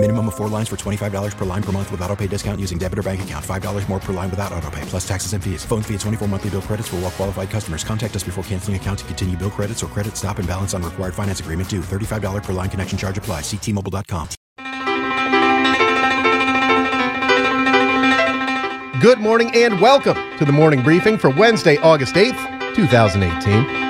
Minimum of four lines for $25 per line per month with auto pay discount using debit or bank account. $5 more per line without auto pay, plus taxes and fees. Phone fee at 24 monthly bill credits for all well qualified customers. Contact us before canceling account to continue bill credits or credit stop and balance on required finance agreement due. $35 per line connection charge apply. Ctmobile.com. Good morning and welcome to the morning briefing for Wednesday, August 8th, 2018.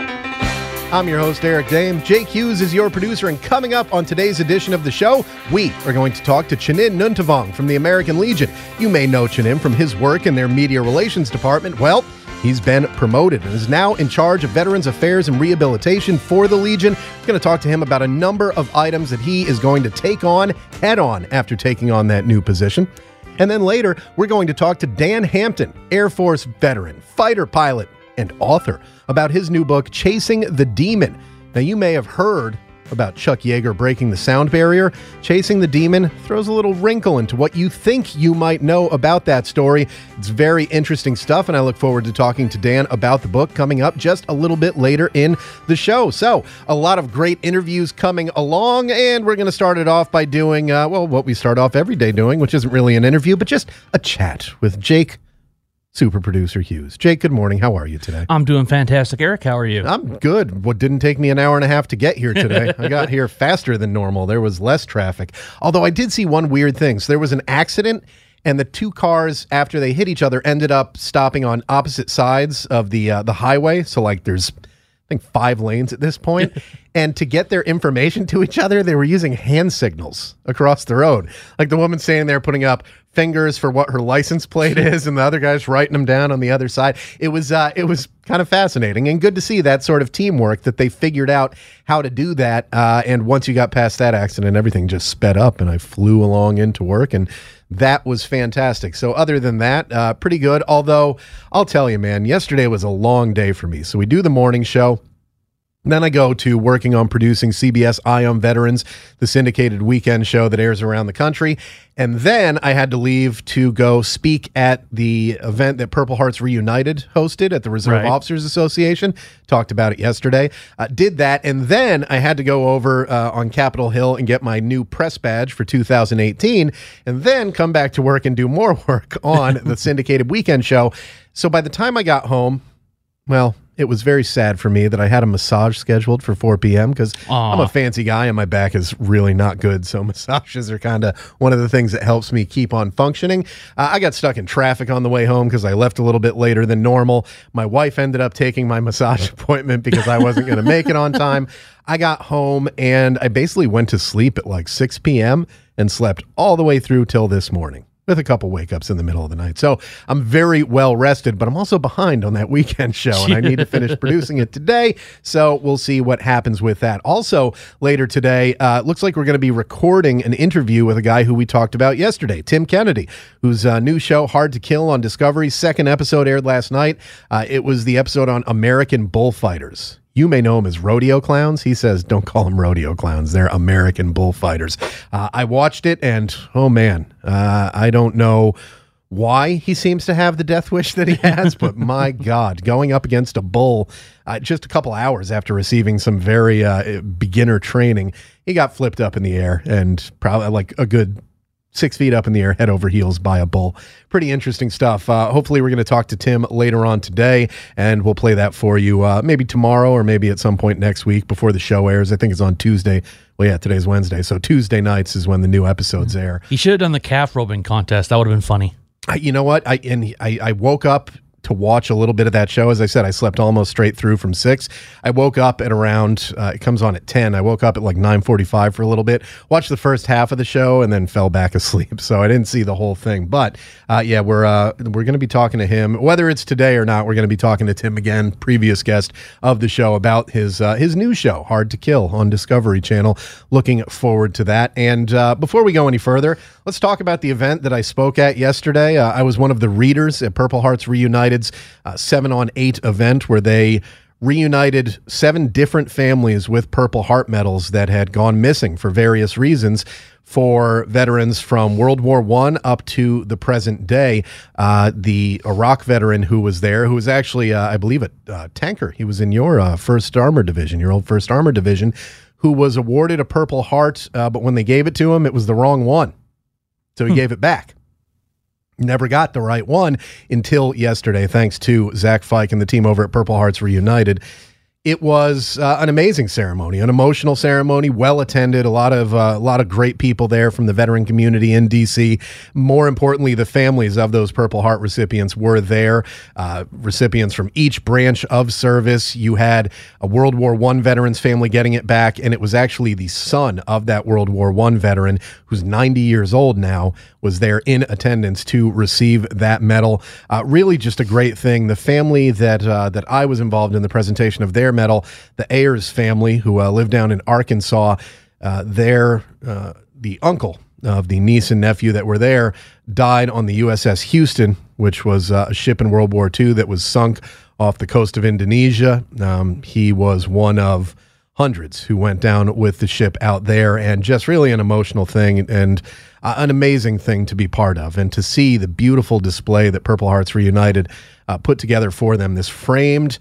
I'm your host, Eric Dehm. Jake Hughes is your producer, and coming up on today's edition of the show, we are going to talk to Chanin Nuntavong from the American Legion. You may know Chanin from his work in their media relations department. Well, He's been promoted and is now in charge of Veterans Affairs and Rehabilitation for the Legion. We're going to talk to him about a number of items that he is going to take on head on after taking on that new position. And then later, we're going to talk to Dan Hampton, Air Force veteran, fighter pilot, and author about his new book, Chasing the Demon. Now, you may have heard about Chuck Yeager breaking the sound barrier. Chasing the Demon throws a little wrinkle into what you think you might know about that story. It's very interesting stuff, and I look forward to talking to Dan about the book coming up just a little bit later in the show. So, a lot of great interviews coming along, and we're going to start it off by doing, uh, well, what we start off every day doing, which isn't really an interview, but just a chat with Jake super producer Hughes. Jake, good morning. How are you today? I'm doing fantastic. Eric, how are you? I'm good. What didn't take me an hour and a half to get here today. I got here faster than normal. There was less traffic. Although I did see one weird thing. So there was an accident and the two cars after they hit each other ended up stopping on opposite sides of the uh, the highway. So like there's I think five lanes at this point. and to get their information to each other, they were using hand signals across the road. Like the woman standing there putting up fingers for what her license plate is, and the other guy's writing them down on the other side. It was uh, it was kind of fascinating and good to see that sort of teamwork that they figured out how to do that. Uh, and once you got past that accident, everything just sped up, and I flew along into work and that was fantastic. So, other than that, uh, pretty good. Although, I'll tell you, man, yesterday was a long day for me. So, we do the morning show. Then I go to working on producing CBS Eye on Veterans, the syndicated weekend show that airs around the country. And then I had to leave to go speak at the event that Purple Hearts Reunited hosted at the Reserve Right. Officers Association. Talked about it yesterday. Uh, did that. And then I had to go over uh, on Capitol Hill and get my new press badge for 2018. And then come back to work and do more work on the syndicated weekend show. So by the time I got home, well, it was very sad for me that I had a massage scheduled for 4 p.m. because I'm a fancy guy and my back is really not good. So massages are kind of one of the things that helps me keep on functioning. Uh, I got stuck in traffic on the way home because I left a little bit later than normal. My wife ended up taking my massage appointment because I wasn't going to make it on time. I got home and I basically went to sleep at like 6 p.m. and slept all the way through till this morning with a couple wake ups in the middle of the night. So I'm very well rested, but I'm also behind on that weekend show and I need to finish producing it today. So we'll see what happens with that. Also, later today, uh, looks like we're going to be recording an interview with a guy who we talked about yesterday, Tim Kennedy, whose uh, new show, Hard to Kill on Discovery, second episode aired last night. Uh, it was the episode on American bullfighters. You may know them as rodeo clowns. He says, don't call them rodeo clowns. They're American bullfighters. Uh, I watched it and, oh man, uh, I don't know why he seems to have the death wish that he has, but my God, going up against a bull uh, just a couple hours after receiving some very uh, beginner training, he got flipped up in the air and probably like a good six feet up in the air, head over heels by a bull. Pretty interesting stuff. Uh, hopefully, we're going to talk to Tim later on today, and we'll play that for you uh, maybe tomorrow or maybe at some point next week before the show airs. I think it's on Tuesday. Well, yeah, today's Wednesday, so Tuesday nights is when the new episodes air. He should have done the calf roping contest. That would have been funny. I, you know what? I and I, I woke up to watch a little bit of that show. As I said, I slept almost straight through from six. I woke up at around. Uh, it comes on at ten. I woke up at like nine forty-five for a little bit. Watched the first half of the show and then fell back asleep. So I didn't see the whole thing. But uh, yeah, we're uh, we're going to be talking to him. Whether it's today or not, we're going to be talking to Tim again, previous guest of the show, about his uh, his new show, Hard to Kill, on Discovery Channel. Looking forward to that. And uh, before we go any further, let's talk about the event that I spoke at yesterday. Uh, I was one of the readers at Purple Hearts Reunited's uh, seven on eight event where they reunited seven different families with Purple Heart medals that had gone missing for various reasons for veterans from World War One up to the present day. Uh, the Iraq veteran who was there, who was actually, uh, I believe, a uh, tanker. He was in your uh, First Armor Division, your old First Armor Division, who was awarded a Purple Heart, uh, but when they gave it to him, it was the wrong one, so he hmm. gave it back. Never got the right one until yesterday, thanks to Zach Fike and the team over at Purple Hearts Reunited. It was uh, an amazing ceremony, an emotional ceremony, well attended. A lot of uh, a lot of great people there from the veteran community in DC. More importantly, the families of those Purple Heart recipients were there. Uh, recipients from each branch of service. You had a World War One veterans family getting it back, and it was actually the son of that World War One veteran, who's 90 years old now, was there in attendance to receive that medal. Uh, really, just a great thing. The family that uh, that I was involved in the presentation of their medal, the Ayers family, who uh, live down in Arkansas, uh, their uh, the uncle of the niece and nephew that were there died on the USS Houston, which was uh, a ship in World War II that was sunk off the coast of Indonesia. Um, he was one of hundreds who went down with the ship out there, and just really an emotional thing and uh, an amazing thing to be part of, and to see the beautiful display that Purple Hearts Reunited uh, put together for them. This framed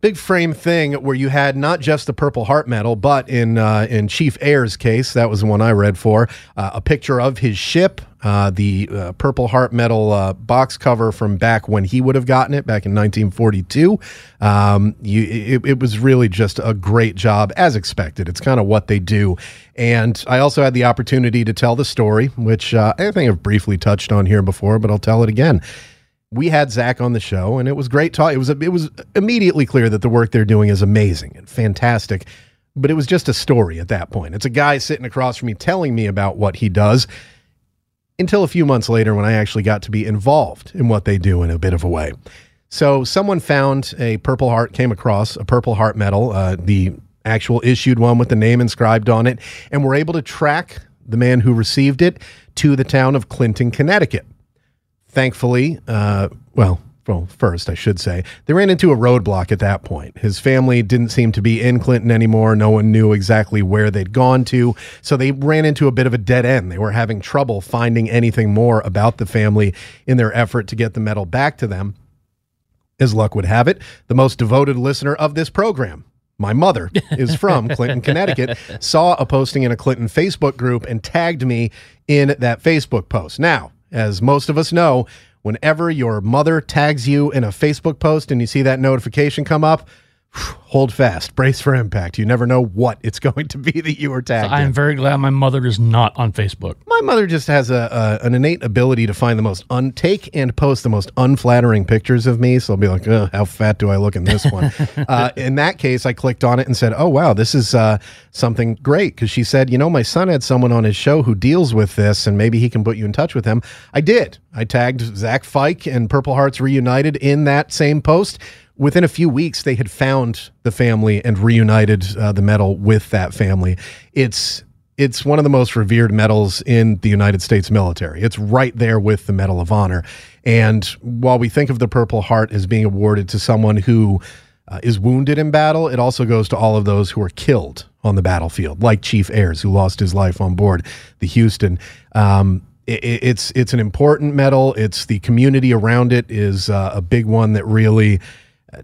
big frame thing where you had not just the Purple Heart medal, but in uh, in Chief Ayers' case, that was the one I read for, uh, a picture of his ship, uh, the uh, Purple Heart medal uh, box cover from back when he would have gotten it back in 1942. Um, you, it, it was really just a great job, as expected. It's kind of what they do. And I also had the opportunity to tell the story, which uh, I think I've briefly touched on here before, but I'll tell it again we had Zach on the show, and it was great talk. It was it was immediately clear that the work they're doing is amazing and fantastic. But it was just a story at that point. It's a guy sitting across from me telling me about what he does. Until a few months later, when I actually got to be involved in what they do in a bit of a way. So someone found a Purple Heart, came across a Purple Heart medal, uh, the actual issued one with the name inscribed on it, and were able to track the man who received it to the town of Clinton, Connecticut thankfully, uh, well, well, first, I should say, they ran into a roadblock at that point. His family didn't seem to be in Clinton anymore. No one knew exactly where they'd gone to. So they ran into a bit of a dead end. They were having trouble finding anything more about the family in their effort to get the medal back to them. As luck would have it, the most devoted listener of this program, my mother is from Clinton, Connecticut, saw a posting in a Clinton Facebook group and tagged me in that Facebook post. Now, as most of us know, whenever your mother tags you in a Facebook post and you see that notification come up, hold fast, brace for impact. You never know what it's going to be that you are tagged. I am in. very glad my mother is not on Facebook. My mother just has a, a an innate ability to find the most un take and post the most unflattering pictures of me. So I'll be like, oh, how fat do I look in this one? uh, in that case, I clicked on it and said, oh wow, this is uh, something great because she said, you know, my son had someone on his show who deals with this, and maybe he can put you in touch with him. I did. I tagged Zach Fike and Purple Hearts Reunited in that same post within a few weeks, they had found the family and reunited uh, the medal with that family. It's it's one of the most revered medals in the United States military. It's right there with the Medal of Honor. And while we think of the Purple Heart as being awarded to someone who uh, is wounded in battle, it also goes to all of those who are killed on the battlefield, like Chief Ayers, who lost his life on board the Houston. Um, it, it's it's an important medal. It's the community around it is uh, a big one that really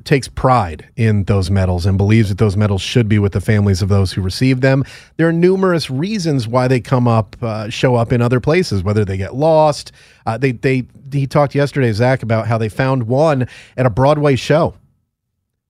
takes pride in those medals and believes that those medals should be with the families of those who receive them. There are numerous reasons why they come up, uh, show up in other places, whether they get lost. Uh, they, they, he talked yesterday, Zach, about how they found one at a Broadway show.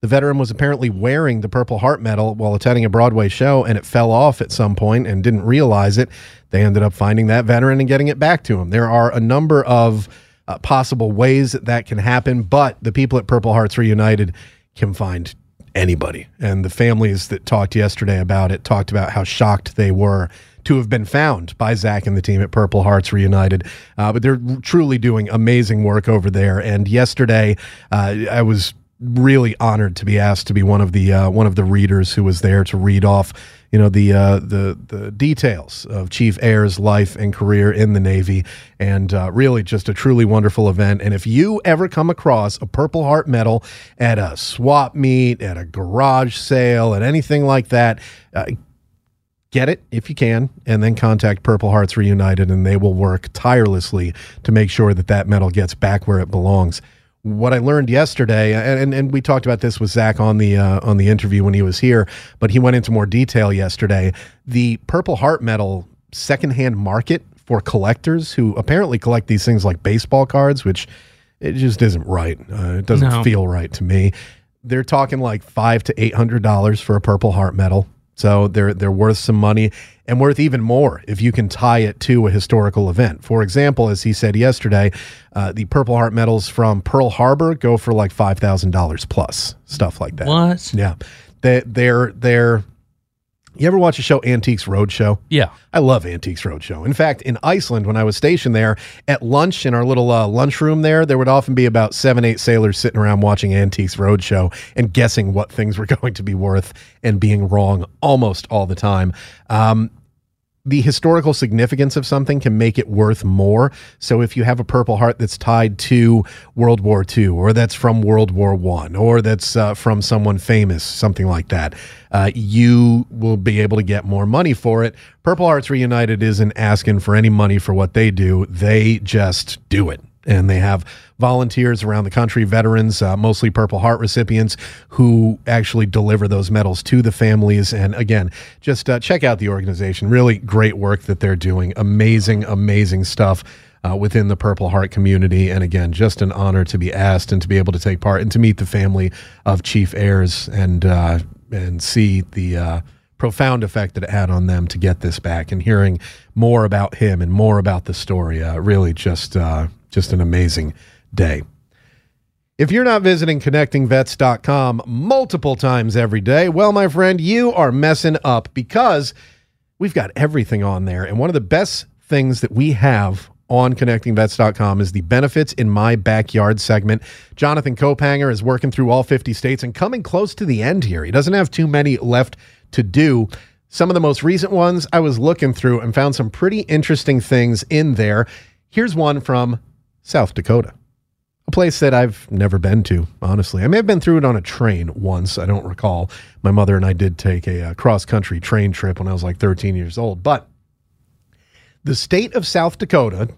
The veteran was apparently wearing the Purple Heart medal while attending a Broadway show, and it fell off at some point and didn't realize it. They ended up finding that veteran and getting it back to him. There are a number of uh, possible ways that that can happen, but the people at Purple Hearts Reunited can find anybody. And the families that talked yesterday about it talked about how shocked they were to have been found by Zach and the team at Purple Hearts Reunited. Uh, but they're truly doing amazing work over there. And yesterday, uh, I was really honored to be asked to be one of the uh, one of the readers who was there to read off you know the uh, the the details of Chief Ayers' life and career in the Navy, and uh, really just a truly wonderful event. And if you ever come across a Purple Heart medal at a swap meet, at a garage sale, at anything like that. Uh, get it if you can, and then contact Purple Hearts Reunited, and they will work tirelessly to make sure that that medal gets back where it belongs. What I learned yesterday, and, and we talked about this with Zach on the uh, on the interview when he was here, but he went into more detail yesterday. The Purple Heart medal secondhand market for collectors who apparently collect these things like baseball cards, which it just isn't right. Uh, it doesn't No. feel right to me. They're talking like five to eight hundred dollars for a Purple Heart medal. So they're they're worth some money and worth even more if you can tie it to a historical event. For example, as he said yesterday, uh, the Purple Heart medals from Pearl Harbor go for like five thousand dollars plus stuff like that. What? Yeah, they they're they're. You ever watch a show Antiques Roadshow? Yeah. I love Antiques Roadshow. In fact, in Iceland, when I was stationed there, at lunch in our little uh, lunchroom there, there would often be about seven, eight sailors sitting around watching Antiques Roadshow and guessing what things were going to be worth and being wrong almost all the time. Um, the historical significance of something can make it worth more. So if you have a Purple Heart that's tied to World War II, or that's from World War One, or that's uh, from someone famous, something like that, uh, you will be able to get more money for it. Purple Hearts Reunited isn't asking for any money for what they do; they just do it and they have volunteers around the country, veterans, uh, mostly Purple Heart recipients, who actually deliver those medals to the families. And again, just uh, check out the organization. Really great work that they're doing. Amazing, amazing stuff. Uh, within the Purple Heart community, and again, just an honor to be asked and to be able to take part and to meet the family of Chief Ayers and uh, and see the uh, profound effect that it had on them to get this back and hearing more about him and more about the story. Uh, really, just uh, just an amazing day. If you're not visiting connectingvets.com multiple times every day, well, my friend, you are messing up because we've got everything on there. And one of the best things that we have on connectingvets.com is the benefits in my backyard segment. Jonathan Kaupanger is working through all 50 states and coming close to the end here. He doesn't have too many left to do. Some of the most recent ones I was looking through and found some pretty interesting things in there. Here's one from South Dakota a place that I've never been to, honestly. I may have been through it on a train once. I don't recall. My mother and I did take a, uh cross country train trip when I was like 13 years old. But the state of South Dakota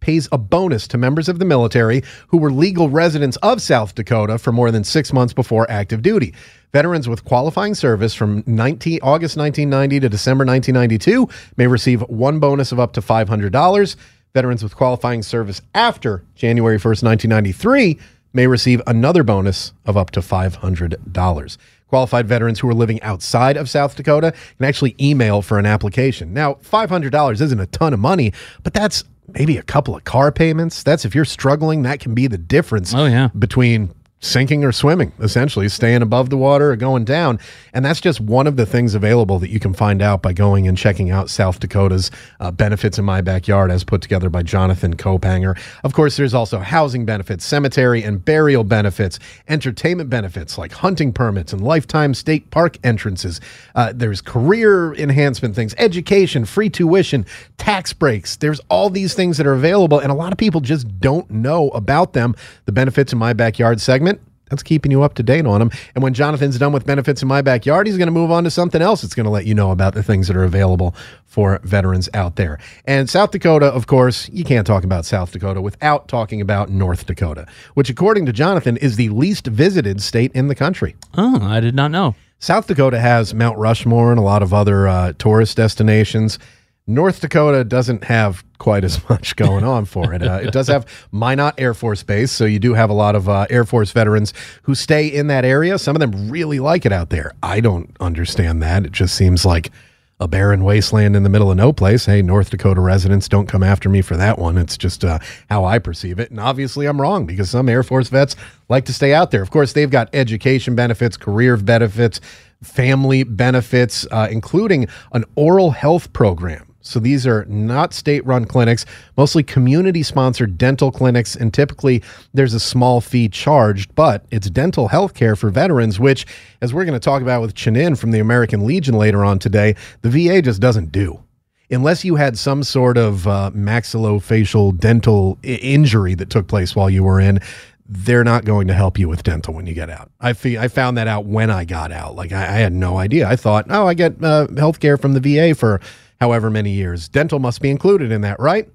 pays a bonus to members of the military who were legal residents of South Dakota for more than six months before active duty. Veterans with qualifying service from 19, August 1990 to December 1992 may receive one bonus of up to $500. Veterans with qualifying service after January 1st, 1993 may receive another bonus of up to $500. Qualified veterans who are living outside of South Dakota can actually email for an application. Now, $500 isn't a ton of money, but that's maybe a couple of car payments. That's if you're struggling, that can be the difference Oh, yeah. between sinking or swimming, essentially, staying above the water or going down. And that's just one of the things available that you can find out by going and checking out South Dakota's uh, benefits in my backyard as put together by Jonathan Kaupanger. Of course, there's also housing benefits, cemetery and burial benefits, entertainment benefits like hunting permits and lifetime state park entrances. Uh, there's career enhancement things, education, free tuition, tax breaks. There's all these things that are available, and a lot of people just don't know about them. The benefits in my backyard segment that's keeping you up to date on them. And when Jonathan's done with benefits in my backyard, he's going to move on to something else It's going to let you know about the things that are available for veterans out there. And South Dakota, of course, you can't talk about South Dakota without talking about North Dakota, which, according to Jonathan, is the least visited state in the country. Oh, I did not know. South Dakota has Mount Rushmore and a lot of other uh, tourist destinations. North Dakota doesn't have quite as much going on for it. Uh, it does have Minot Air Force Base, so you do have a lot of uh, Air Force veterans who stay in that area. Some of them really like it out there. I don't understand that. It just seems like a barren wasteland in the middle of no place. Hey, North Dakota residents, don't come after me for that one. It's just uh, how I perceive it. And obviously, I'm wrong because some Air Force vets like to stay out there. Of course, they've got education benefits, career benefits, family benefits, uh, including an oral health program. So these are not state run clinics, mostly community sponsored dental clinics. And typically there's a small fee charged, but it's dental health care for veterans, which, as we're going to talk about with Chanin from the American Legion later on today, the VA just doesn't do unless you had some sort of uh, maxillofacial dental I- injury that took place while you were in, they're not going to help you with dental when you get out. I fe- I found that out when I got out. Like I, I had no idea. I thought, oh, I get uh, health care from the VA for however many years. Dental must be included in that, right?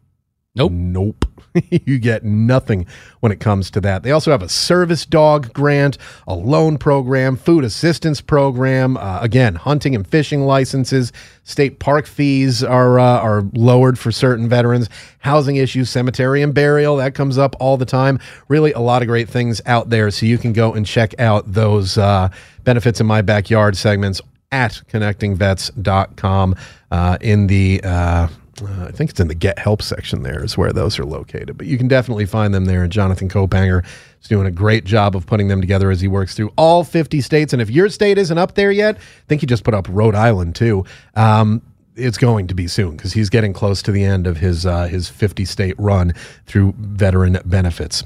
Nope. Nope. you get nothing when it comes to that. They also have a service dog grant, a loan program, food assistance program. Uh, again, hunting and fishing licenses, state park fees are uh, are lowered for certain veterans. Housing issues, cemetery and burial that comes up all the time. Really, a lot of great things out there. So you can go and check out those uh, benefits in my backyard segments at connectingvets.com uh, in the uh, uh, I think it's in the Get Help section there is where those are located. But you can definitely find them there. And Jonathan Kaupanger is doing a great job of putting them together as he works through all 50 states. And if your state isn't up there yet, I think he just put up Rhode Island too. Um, it's going to be soon because he's getting close to the end of his uh, his 50 state run through veteran benefits.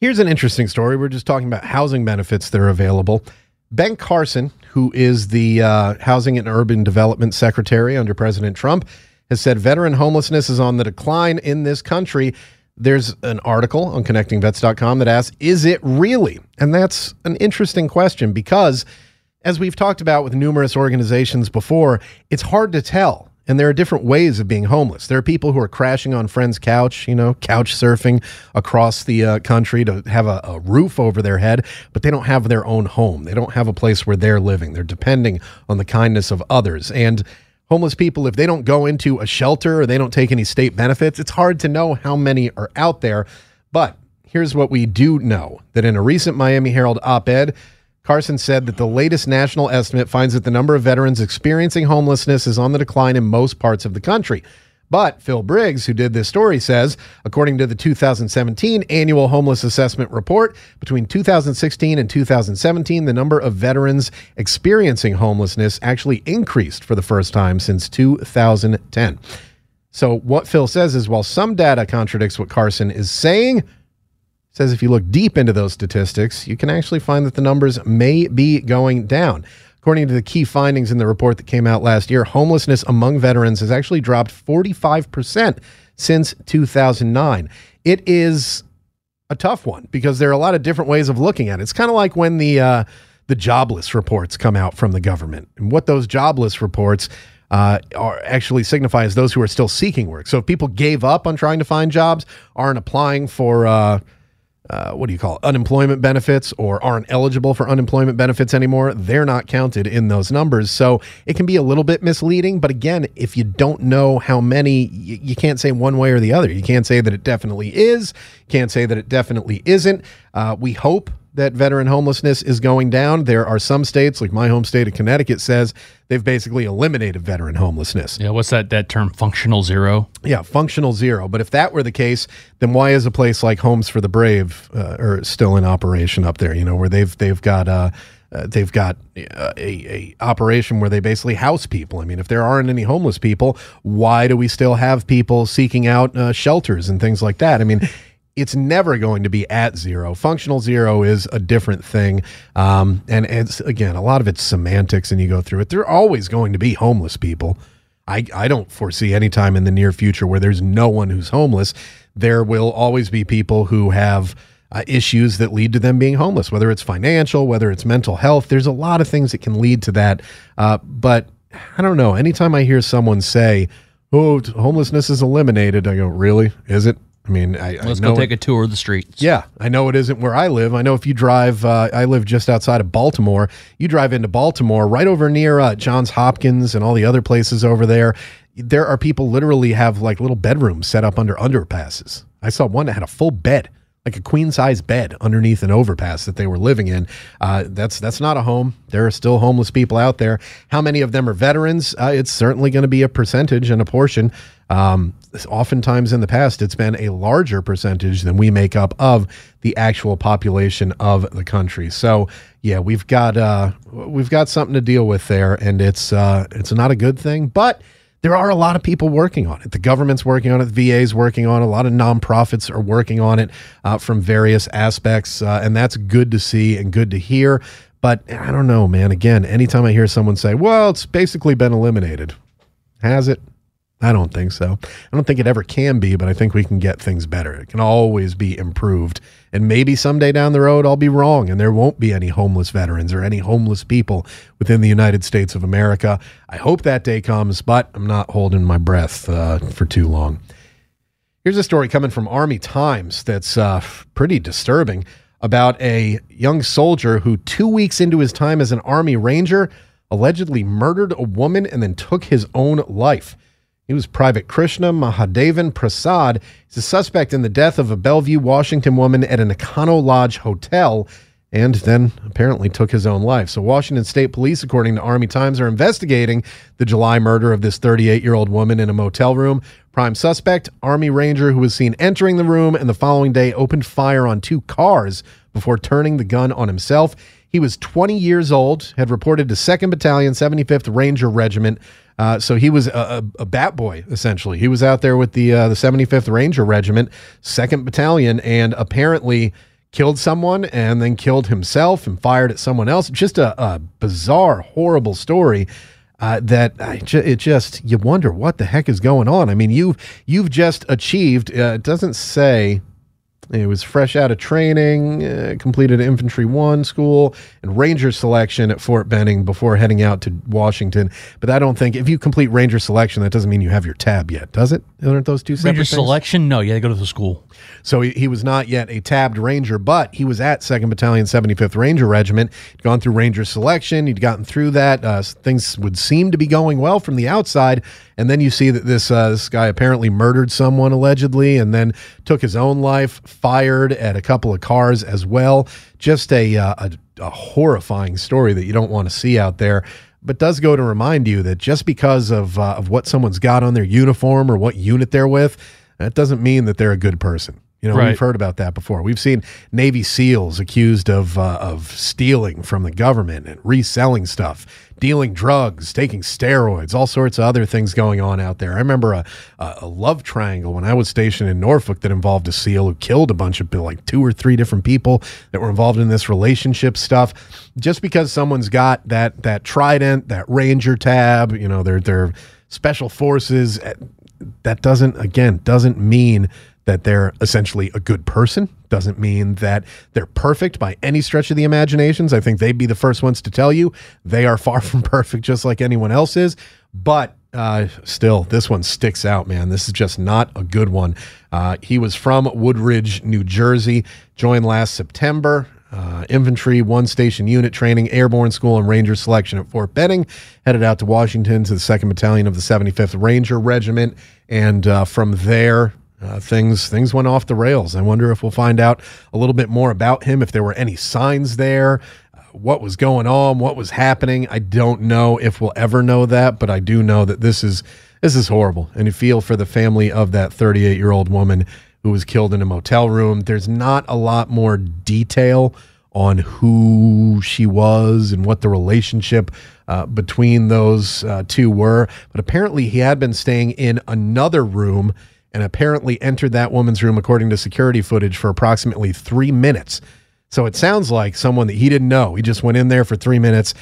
Here's an interesting story. We're just talking about housing benefits that are available. Ben Carson, who is the uh, Housing and Urban Development Secretary under President Trump, has said veteran homelessness is on the decline in this country. There's an article on connectingvets.com that asks, Is it really? And that's an interesting question because, as we've talked about with numerous organizations before, it's hard to tell. And there are different ways of being homeless. There are people who are crashing on friends' couch, you know, couch surfing across the uh, country to have a, a roof over their head, but they don't have their own home. They don't have a place where they're living. They're depending on the kindness of others. And homeless people, if they don't go into a shelter or they don't take any state benefits, it's hard to know how many are out there. But here's what we do know that in a recent Miami Herald op ed, Carson said that the latest national estimate finds that the number of veterans experiencing homelessness is on the decline in most parts of the country. But Phil Briggs, who did this story, says, according to the 2017 annual homeless assessment report, between 2016 and 2017, the number of veterans experiencing homelessness actually increased for the first time since 2010. So, what Phil says is while some data contradicts what Carson is saying, says if you look deep into those statistics, you can actually find that the numbers may be going down. According to the key findings in the report that came out last year, homelessness among veterans has actually dropped 45% since 2009. It is a tough one because there are a lot of different ways of looking at it. It's kind of like when the uh, the jobless reports come out from the government, and what those jobless reports uh, are actually signify as those who are still seeking work. So if people gave up on trying to find jobs, aren't applying for uh, uh, what do you call it, unemployment benefits or aren't eligible for unemployment benefits anymore, they're not counted in those numbers. So it can be a little bit misleading. But again, if you don't know how many, you, you can't say one way or the other. You can't say that it definitely is, can't say that it definitely isn't. Uh, we hope that veteran homelessness is going down. There are some states, like my home state of Connecticut, says they've basically eliminated veteran homelessness. Yeah, what's that that term? Functional zero. Yeah, functional zero. But if that were the case, then why is a place like Homes for the Brave uh, or still in operation up there? You know, where they've they've got uh, uh, they've got uh, a, a operation where they basically house people. I mean, if there aren't any homeless people, why do we still have people seeking out uh, shelters and things like that? I mean. It's never going to be at zero. Functional zero is a different thing. Um, and it's, again, a lot of it's semantics, and you go through it. There are always going to be homeless people. I, I don't foresee any time in the near future where there's no one who's homeless. There will always be people who have uh, issues that lead to them being homeless, whether it's financial, whether it's mental health. There's a lot of things that can lead to that. Uh, but I don't know. Anytime I hear someone say, oh, homelessness is eliminated, I go, really? Is it? I mean, I, Let's I know go take it- a tour of the streets. yeah, I know it isn't where I live. I know if you drive, uh, I live just outside of Baltimore. You drive into Baltimore, right over near uh, Johns Hopkins and all the other places over there. There are people literally have like little bedrooms set up under underpasses. I saw one that had a full bed, like a queen size bed underneath an overpass that they were living in. Uh, that's that's not a home. There are still homeless people out there. How many of them are veterans? Uh, it's certainly going to be a percentage and a portion. Um, oftentimes in the past, it's been a larger percentage than we make up of the actual population of the country. So yeah, we've got uh, we've got something to deal with there, and it's uh, it's not a good thing, but there are a lot of people working on it. The government's working on it. The VA's working on it. A lot of nonprofits are working on it uh, from various aspects, uh, and that's good to see and good to hear. But I don't know, man. Again, anytime I hear someone say, "Well, it's basically been eliminated," has it? I don't think so. I don't think it ever can be, but I think we can get things better. It can always be improved. And maybe someday down the road, I'll be wrong and there won't be any homeless veterans or any homeless people within the United States of America. I hope that day comes, but I'm not holding my breath uh, for too long. Here's a story coming from Army Times that's uh, pretty disturbing about a young soldier who, two weeks into his time as an Army Ranger, allegedly murdered a woman and then took his own life. He was Private Krishna Mahadevan Prasad. He's a suspect in the death of a Bellevue, Washington woman at an Econo Lodge hotel and then apparently took his own life. So, Washington State Police, according to Army Times, are investigating the July murder of this 38 year old woman in a motel room. Prime suspect, Army Ranger, who was seen entering the room and the following day opened fire on two cars before turning the gun on himself. He was 20 years old, had reported to 2nd Battalion, 75th Ranger Regiment. Uh, so he was a, a, a, bat boy essentially. He was out there with the uh, the 75th Ranger Regiment, Second Battalion, and apparently killed someone and then killed himself and fired at someone else. Just a, a bizarre, horrible story. Uh, that I it just you wonder what the heck is going on. I mean, you've you've just achieved. Uh, it doesn't say he was fresh out of training, uh, completed infantry one school and ranger selection at Fort Benning before heading out to Washington. But I don't think if you complete ranger selection, that doesn't mean you have your tab yet, does it? Aren't those two separate Ranger things? selection? No, you got to go to the school. So he, he was not yet a tabbed ranger, but he was at 2nd Battalion, 75th Ranger Regiment. He'd gone through ranger selection. He'd gotten through that. Uh, things would seem to be going well from the outside. And then you see that this uh, this guy apparently murdered someone allegedly, and then took his own life. Fired at a couple of cars as well. Just a uh, a, a horrifying story that you don't want to see out there but does go to remind you that just because of uh, of what someone's got on their uniform or what unit they're with, that doesn't mean that they're a good person. You know, Right. we've heard about that before. We've seen Navy SEALs accused of uh, of stealing from the government and reselling stuff, dealing drugs, taking steroids, all sorts of other things going on out there. I remember a, a, love triangle when I was stationed in Norfolk that involved a SEAL who killed a bunch of like two or three different people that were involved in this relationship stuff. Just because someone's got that that trident, that ranger tab, you know, they're they're special forces. eh, That doesn't again doesn't mean that they're essentially a good person. Doesn't mean that they're perfect by any stretch of the imaginations. I think they'd be the first ones to tell you they are far from perfect, just like anyone else is. But uh, still, this one sticks out, man. This is just not a good one. Uh, he was from Woodridge, New Jersey, joined last September. Uh, infantry, one station unit training, airborne school, and ranger selection at Fort Benning. Headed out to Washington to the 2nd Battalion of the 75th Ranger Regiment. And uh, from there, uh, things things went off the rails. I wonder if we'll find out a little bit more about him, if there were any signs there, uh, what was going on, what was happening. I don't know if we'll ever know that, but I do know that this is this is horrible, and you feel for the family of that 38 year old woman who was killed in a motel room. There's not a lot more detail on who she was and what the relationship uh, between those uh, two were. But apparently, he had been staying in another room and apparently entered that woman's room, according to security footage, for approximately three minutes. So it sounds like someone that he didn't know. He just went in there for three minutes,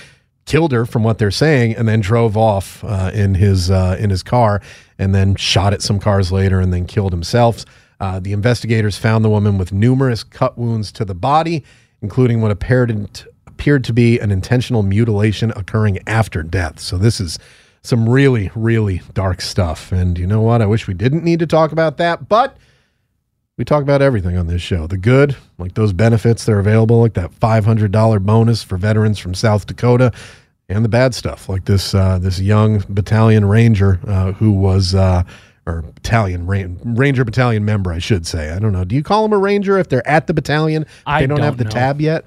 killed her, from what they're saying, and then drove off uh, in his uh, in his car, and then shot at some cars later, and then killed himself. Uh, the investigators found the woman with numerous cut wounds to the body, including what appeared appeared to be an intentional mutilation occurring after death. So this is some really, really dark stuff. And you know what? I wish we didn't need to talk about that, but we talk about everything on this show. The good, like those benefits that are available, like that $500 bonus for veterans from South Dakota, and the bad stuff, like this uh, this young battalion ranger uh, who was. Uh, or battalion ranger battalion member, I should say. I don't know. Do you call them a ranger if they're at the battalion? If I they don't, have don't the know. tab yet.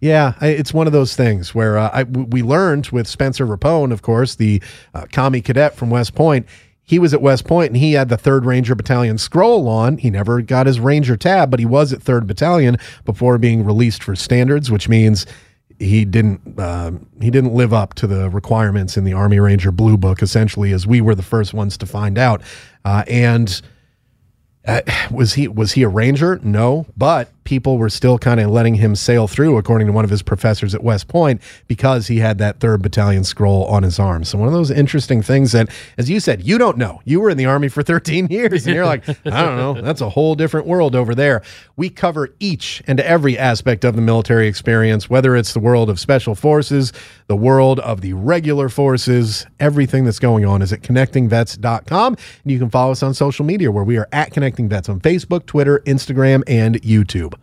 Yeah, it's one of those things where uh, we learned with Spencer Rapone, of course, the uh, commie cadet from West Point. He was at West Point and he had the Third Ranger Battalion scroll on. He never got his Ranger tab, but he was at Third Battalion before being released for standards, which means he didn't uh, he didn't live up to the requirements in the Army Ranger Blue Book. Essentially, as we were the first ones to find out, uh, and uh, was he was he a ranger? No, but people were still kind of letting him sail through, according to one of his professors at West Point, because he had that third battalion scroll on his arm. So one of those interesting things that, as you said, you don't know. You were in the army for 13 years, and you're like, I don't know. That's a whole different world over there. We cover each and every aspect of the military experience, whether it's the world of special forces, the world of the regular forces, everything that's going on is at connectingvets.com. And you can follow us on social media where we are at Connecting Vets on Facebook, Twitter, Instagram, and YouTube.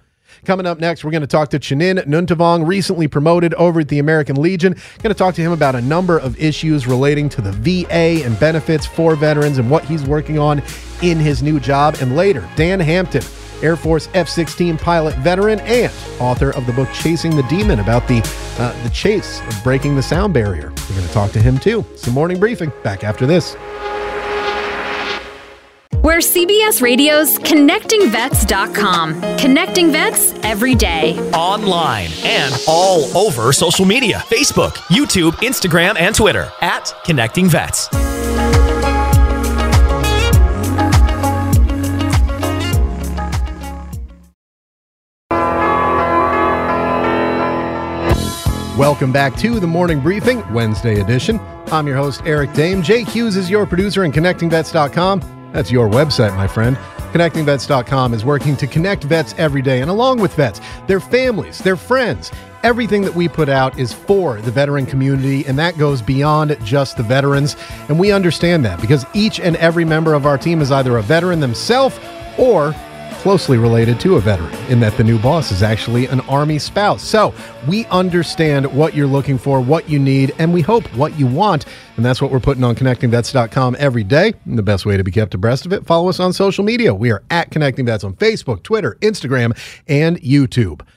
Coming up next, we're going to talk to Chanin Nuntavong, recently promoted over at the American Legion. Going to talk to him about a number of issues relating to the VA and benefits for veterans and what he's working on in his new job. And later, Dan Hampton, Air Force F 16 pilot veteran and author of the book Chasing the Demon about the, uh, the chase of breaking the sound barrier. We're going to talk to him too. Some morning briefing back after this. We're CBS Radio's ConnectingVets.com. Connecting vets every day. Online and all over social media Facebook, YouTube, Instagram, and Twitter at Connecting Vets. Welcome back to the morning briefing, Wednesday edition. I'm your host, Eric Dehm. Jake Hughes is your producer, and ConnectingVets.com, that's your website, my friend. ConnectingVets.com is working to connect vets every day, and along with vets, their families, their friends. Everything that we put out is for the veteran community, and that goes beyond just the veterans. And we understand that because each and every member of our team is either a veteran themselves or closely related to a veteran in that the new boss is actually an Army spouse. So we understand what you're looking for, what you need, and we hope what you want. And that's what we're putting on connectingvets.com every day. And the best way to be kept abreast of it, follow us on social media. We are at Connecting Vets on Facebook, Twitter, Instagram, and YouTube.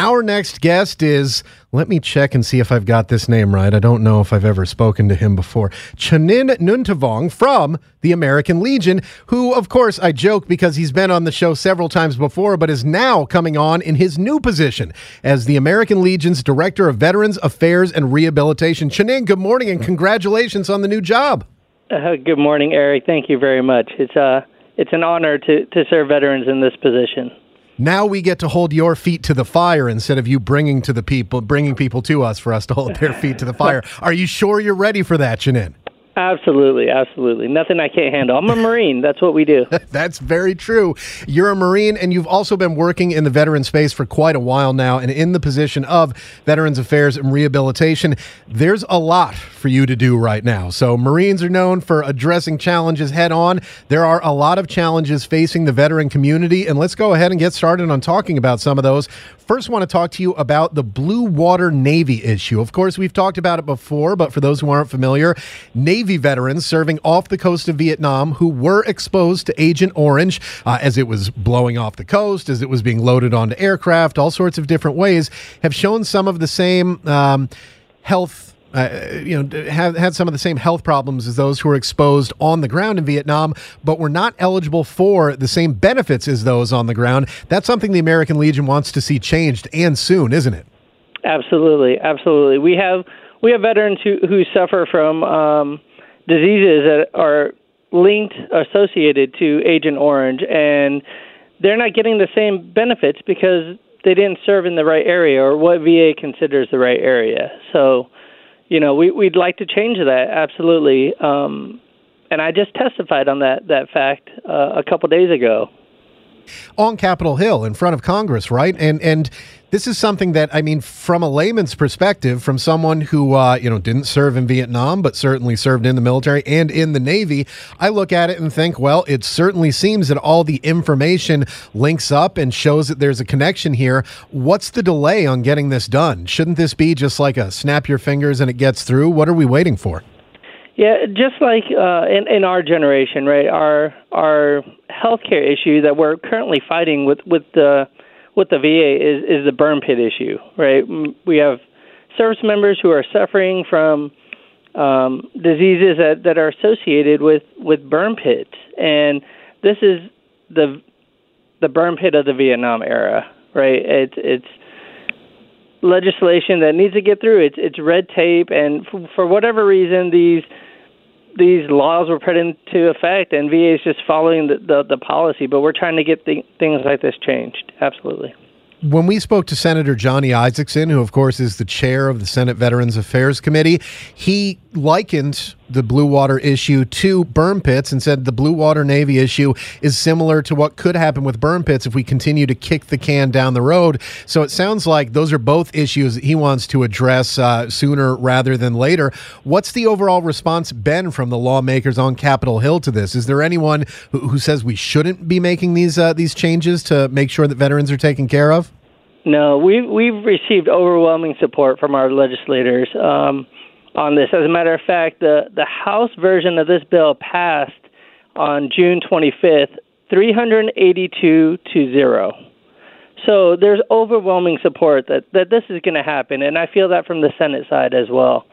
Our next guest is, let me check and see if I've got this name right. I don't know if I've ever spoken to him before. Chanin Nuntavong from the American Legion, who, of course, I joke because he's been on the show several times before, but is now coming on in his new position as the American Legion's Director of Veterans Affairs and Rehabilitation. Chanin, good morning and congratulations on the new job. Uh, good morning, Eric. Thank you very much. It's uh, it's an honor to, to serve veterans in this position. Now we get to hold your feet to the fire instead of you bringing to the people, bringing people to us for us to hold their feet to the fire. Are you sure you're ready for that, Chanin? Absolutely, absolutely. Nothing I can't handle. I'm a Marine. That's what we do. That's very true. You're a Marine, and you've also been working in the veteran space for quite a while now, and in the position of Veterans Affairs and Rehabilitation. There's a lot for you to do right now. So, Marines are known for addressing challenges head on. There are a lot of challenges facing the veteran community, and let's go ahead and get started on talking about some of those. First, want to talk to you about the Blue Water Navy issue. Of course, we've talked about it before, but for those who aren't familiar, Navy veterans serving off the coast of Vietnam who were exposed to Agent Orange uh, as it was blowing off the coast, as it was being loaded onto aircraft, all sorts of different ways, have shown some of the same um, health uh, you know, have had some of the same health problems as those who were exposed on the ground in Vietnam, but were not eligible for the same benefits as those on the ground. That's something the American Legion wants to see changed and soon, isn't it? Absolutely, absolutely. We have we have veterans who who suffer from um, diseases that are linked associated to Agent Orange, and they're not getting the same benefits because they didn't serve in the right area or what VA considers the right area. So you know, we, we'd like to change that absolutely. Um, and I just testified on that that fact uh, a couple days ago on Capitol Hill in front of Congress, right? And and this is something that I mean, from a layman's perspective, from someone who uh, you know didn't serve in Vietnam, but certainly served in the military and in the Navy, I look at it and think, well, it certainly seems that all the information links up and shows that there's a connection here. What's the delay on getting this done? Shouldn't this be just like a snap your fingers and it gets through? What are we waiting for? Yeah, just like uh, in in our generation, right? Our our healthcare issue that we're currently fighting with with the with the VA is is the burn pit issue, right? We have service members who are suffering from um, diseases that, that are associated with, with burn pits, and this is the the burn pit of the Vietnam era, right? It's it's legislation that needs to get through. It's it's red tape, and f- for whatever reason, these these laws were put into effect, and VA is just following the, the, the policy. But we're trying to get th- things like this changed. Absolutely when we spoke to Senator Johnny Isakson, who of course is the chair of the Senate Veterans Affairs Committee, he likened the Blue Water issue to burn pits and said the Blue Water Navy issue is similar to what could happen with burn pits if we continue to kick the can down the road. So it sounds like those are both issues that he wants to address uh, sooner rather than later. What's the overall response been from the lawmakers on Capitol Hill to this? Is there anyone who, who says we shouldn't be making these uh, these changes to make sure that veterans are taken care of? No, we we've received overwhelming support from our legislators um, on this. As a matter of fact, the the House version of this bill passed on June 25th, 382 to zero. So there's overwhelming support that that this is going to happen, and I feel that from the Senate side as well.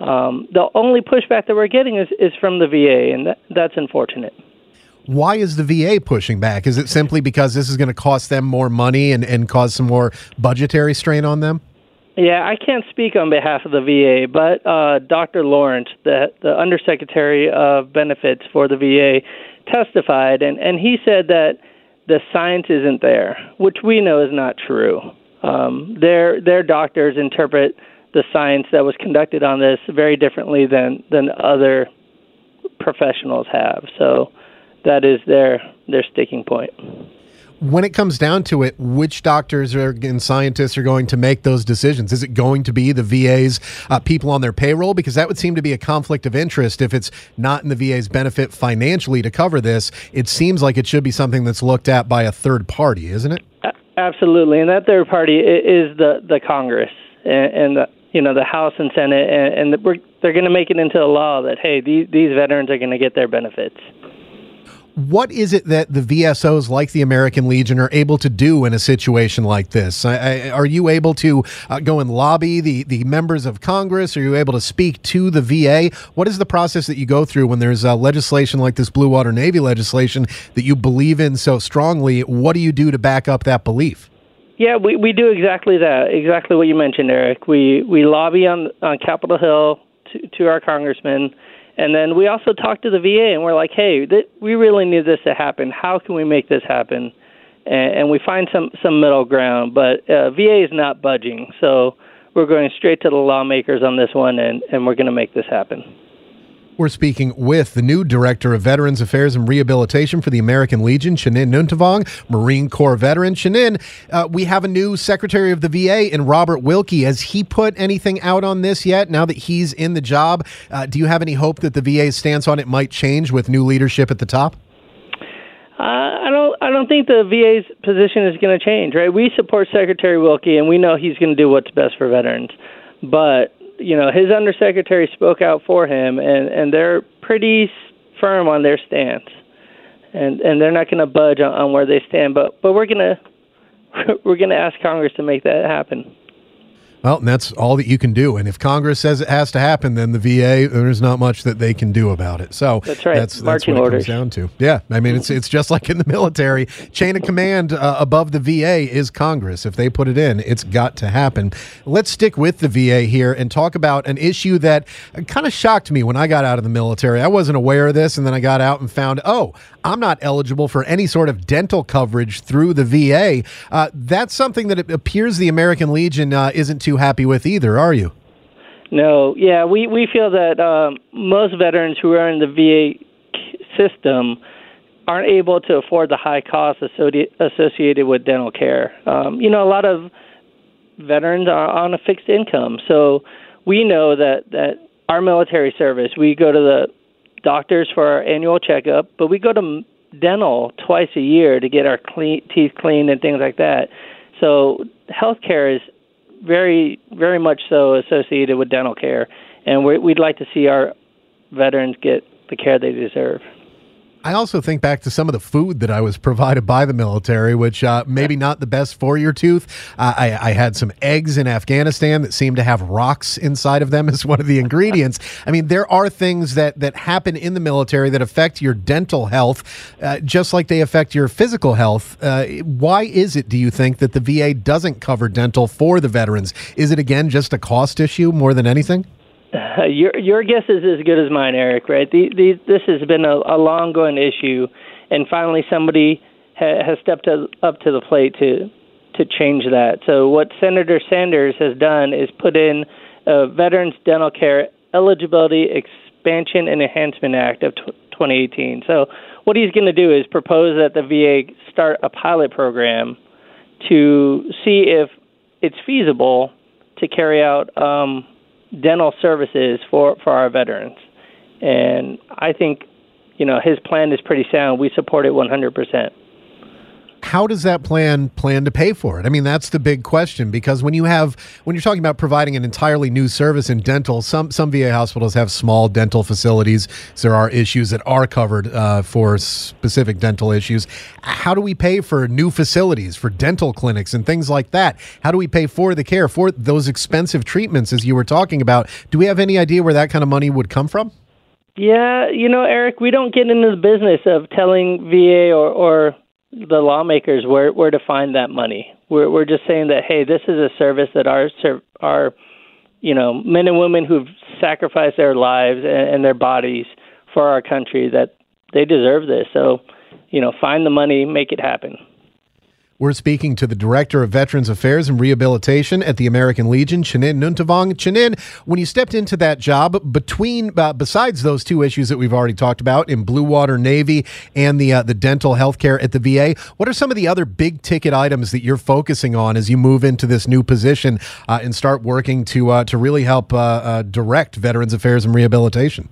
Um, the only pushback that we're getting is is from the VA, and that, that's unfortunate. Why is the VA pushing back? Is it simply because this is going to cost them more money and, and cause some more budgetary strain on them? Yeah, I can't speak on behalf of the VA, but uh, Dr. Lawrence, the, the Undersecretary of Benefits for the VA, testified, and, and he said that the science isn't there, which we know is not true. Um, their their doctors interpret the science that was conducted on this very differently than than other professionals have. So that is their their sticking point. When it comes down to it, which doctors are, and scientists are going to make those decisions? Is it going to be the VA's uh, people on their payroll? Because that would seem to be a conflict of interest if it's not in the VA's benefit financially to cover this. It seems like it should be something that's looked at by a third party, isn't it? Absolutely, and that third party is the the Congress and, and the you know the House and Senate, and, and we're, they're going to make it into a law that hey, these these veterans are going to get their benefits what is it that the VSOs like the American Legion are able to do in a situation like this? I, I, are you able to uh, go and lobby the, the members of Congress? Are you able to speak to the VA? What is the process that you go through when there's uh, legislation like this Blue Water Navy legislation that you believe in so strongly? What do you do to back up that belief? Yeah, we, we do exactly that, exactly what you mentioned, Eric. We we lobby on on Capitol Hill to, to our congressmen and then we also talked to the VA and we're like, hey, th- we really need this to happen. How can we make this happen? And, and we find some, some middle ground, but uh, VA is not budging. So we're going straight to the lawmakers on this one, and, and we're going to make this happen. We're speaking with the new Director of Veterans Affairs and Rehabilitation for the American Legion, Chanin Nuntavong, Marine Corps veteran. Chanin, uh, we have a new Secretary of the VA in Robert Wilkie. Has he put anything out on this yet now that he's in the job? Uh, do you have any hope that the VA's stance on it might change with new leadership at the top? Uh, I don't. I don't think the VA's position is going to change. Right? We support Secretary Wilkie, and we know he's going to do what's best for veterans. But you know, his undersecretary spoke out for him, and and they're pretty firm on their stance, and and they're not going to budge on, on where they stand. But but we're gonna we're gonna ask Congress to make that happen. Well, and that's all that you can do. And if Congress says it has to happen, then the VA there's not much that they can do about it. So that's right. That's, that's what orders. it comes down to. Yeah, I mean it's it's just like in the military. Chain of command uh, above the VA is Congress. If they put it in, it's got to happen. Let's stick with the VA here and talk about an issue that kind of shocked me when I got out of the military. I wasn't aware of this, and then I got out and found, oh, I'm not eligible for any sort of dental coverage through the VA. Uh, that's something that it appears the American Legion uh, isn't too happy with either, are you? No, yeah, we we feel that um, most veterans who are in the VA system aren't able to afford the high costs associated with dental care. Um, you know, a lot of veterans are on a fixed income, so we know that that our military service, we go to the doctors for our annual checkup, but we go to dental twice a year to get our clean, teeth cleaned and things like that. So healthcare is very, very much so associated with dental care, and we would like to see our veterans get the care they deserve. I also think back to some of the food that I was provided by the military, which uh, maybe not the best for your tooth. Uh, I, I, had some eggs in Afghanistan that seemed to have rocks inside of them as one of the ingredients. I mean, there are things that that happen in the military that affect your dental health, uh, just like they affect your physical health. Uh, why is it, do you think, that the VA doesn't cover dental for the veterans? Is it again just a cost issue more than anything? Your your guess is as good as mine, Eric. Right? The, the, this has been a, a long going issue, and finally somebody ha- has stepped up to the plate to to change that. So what Senator Sanders has done is put in a Veterans Dental Care Eligibility Expansion and Enhancement Act of t- 2018. So what he's going to do is propose that the VA start a pilot program to see if it's feasible to carry out um, dental services for, for our veterans. And I think, you know, his plan is pretty sound. We support it 100% how does that plan plan to pay for it? I mean, that's the big question because when you have when you're talking about providing an entirely new service in dental, some some VA hospitals have small dental facilities. So there are issues that are covered uh, for specific dental issues. How do we pay for new facilities for dental clinics and things like that? How do we pay for the care for those expensive treatments as you were talking about? Do we have any idea where that kind of money would come from? Yeah, you know, Eric, we don't get into the business of telling VA or, or the lawmakers where where to find that money. We're we're just saying that hey, this is a service that our our you know men and women who've sacrificed their lives and, and their bodies for our country that they deserve this. So, you know, find the money, make it happen. We're speaking to the Director of Veterans Affairs and Rehabilitation at the American Legion, Chanin Nuntavong. Chanin, when you stepped into that job, between uh, besides those two issues that we've already talked about in Blue Water Navy and the uh, the dental health care at the VA, what are some of the other big ticket items that you're focusing on as you move into this new position uh, and start working to uh, to really help uh, uh, direct Veterans Affairs and Rehabilitation?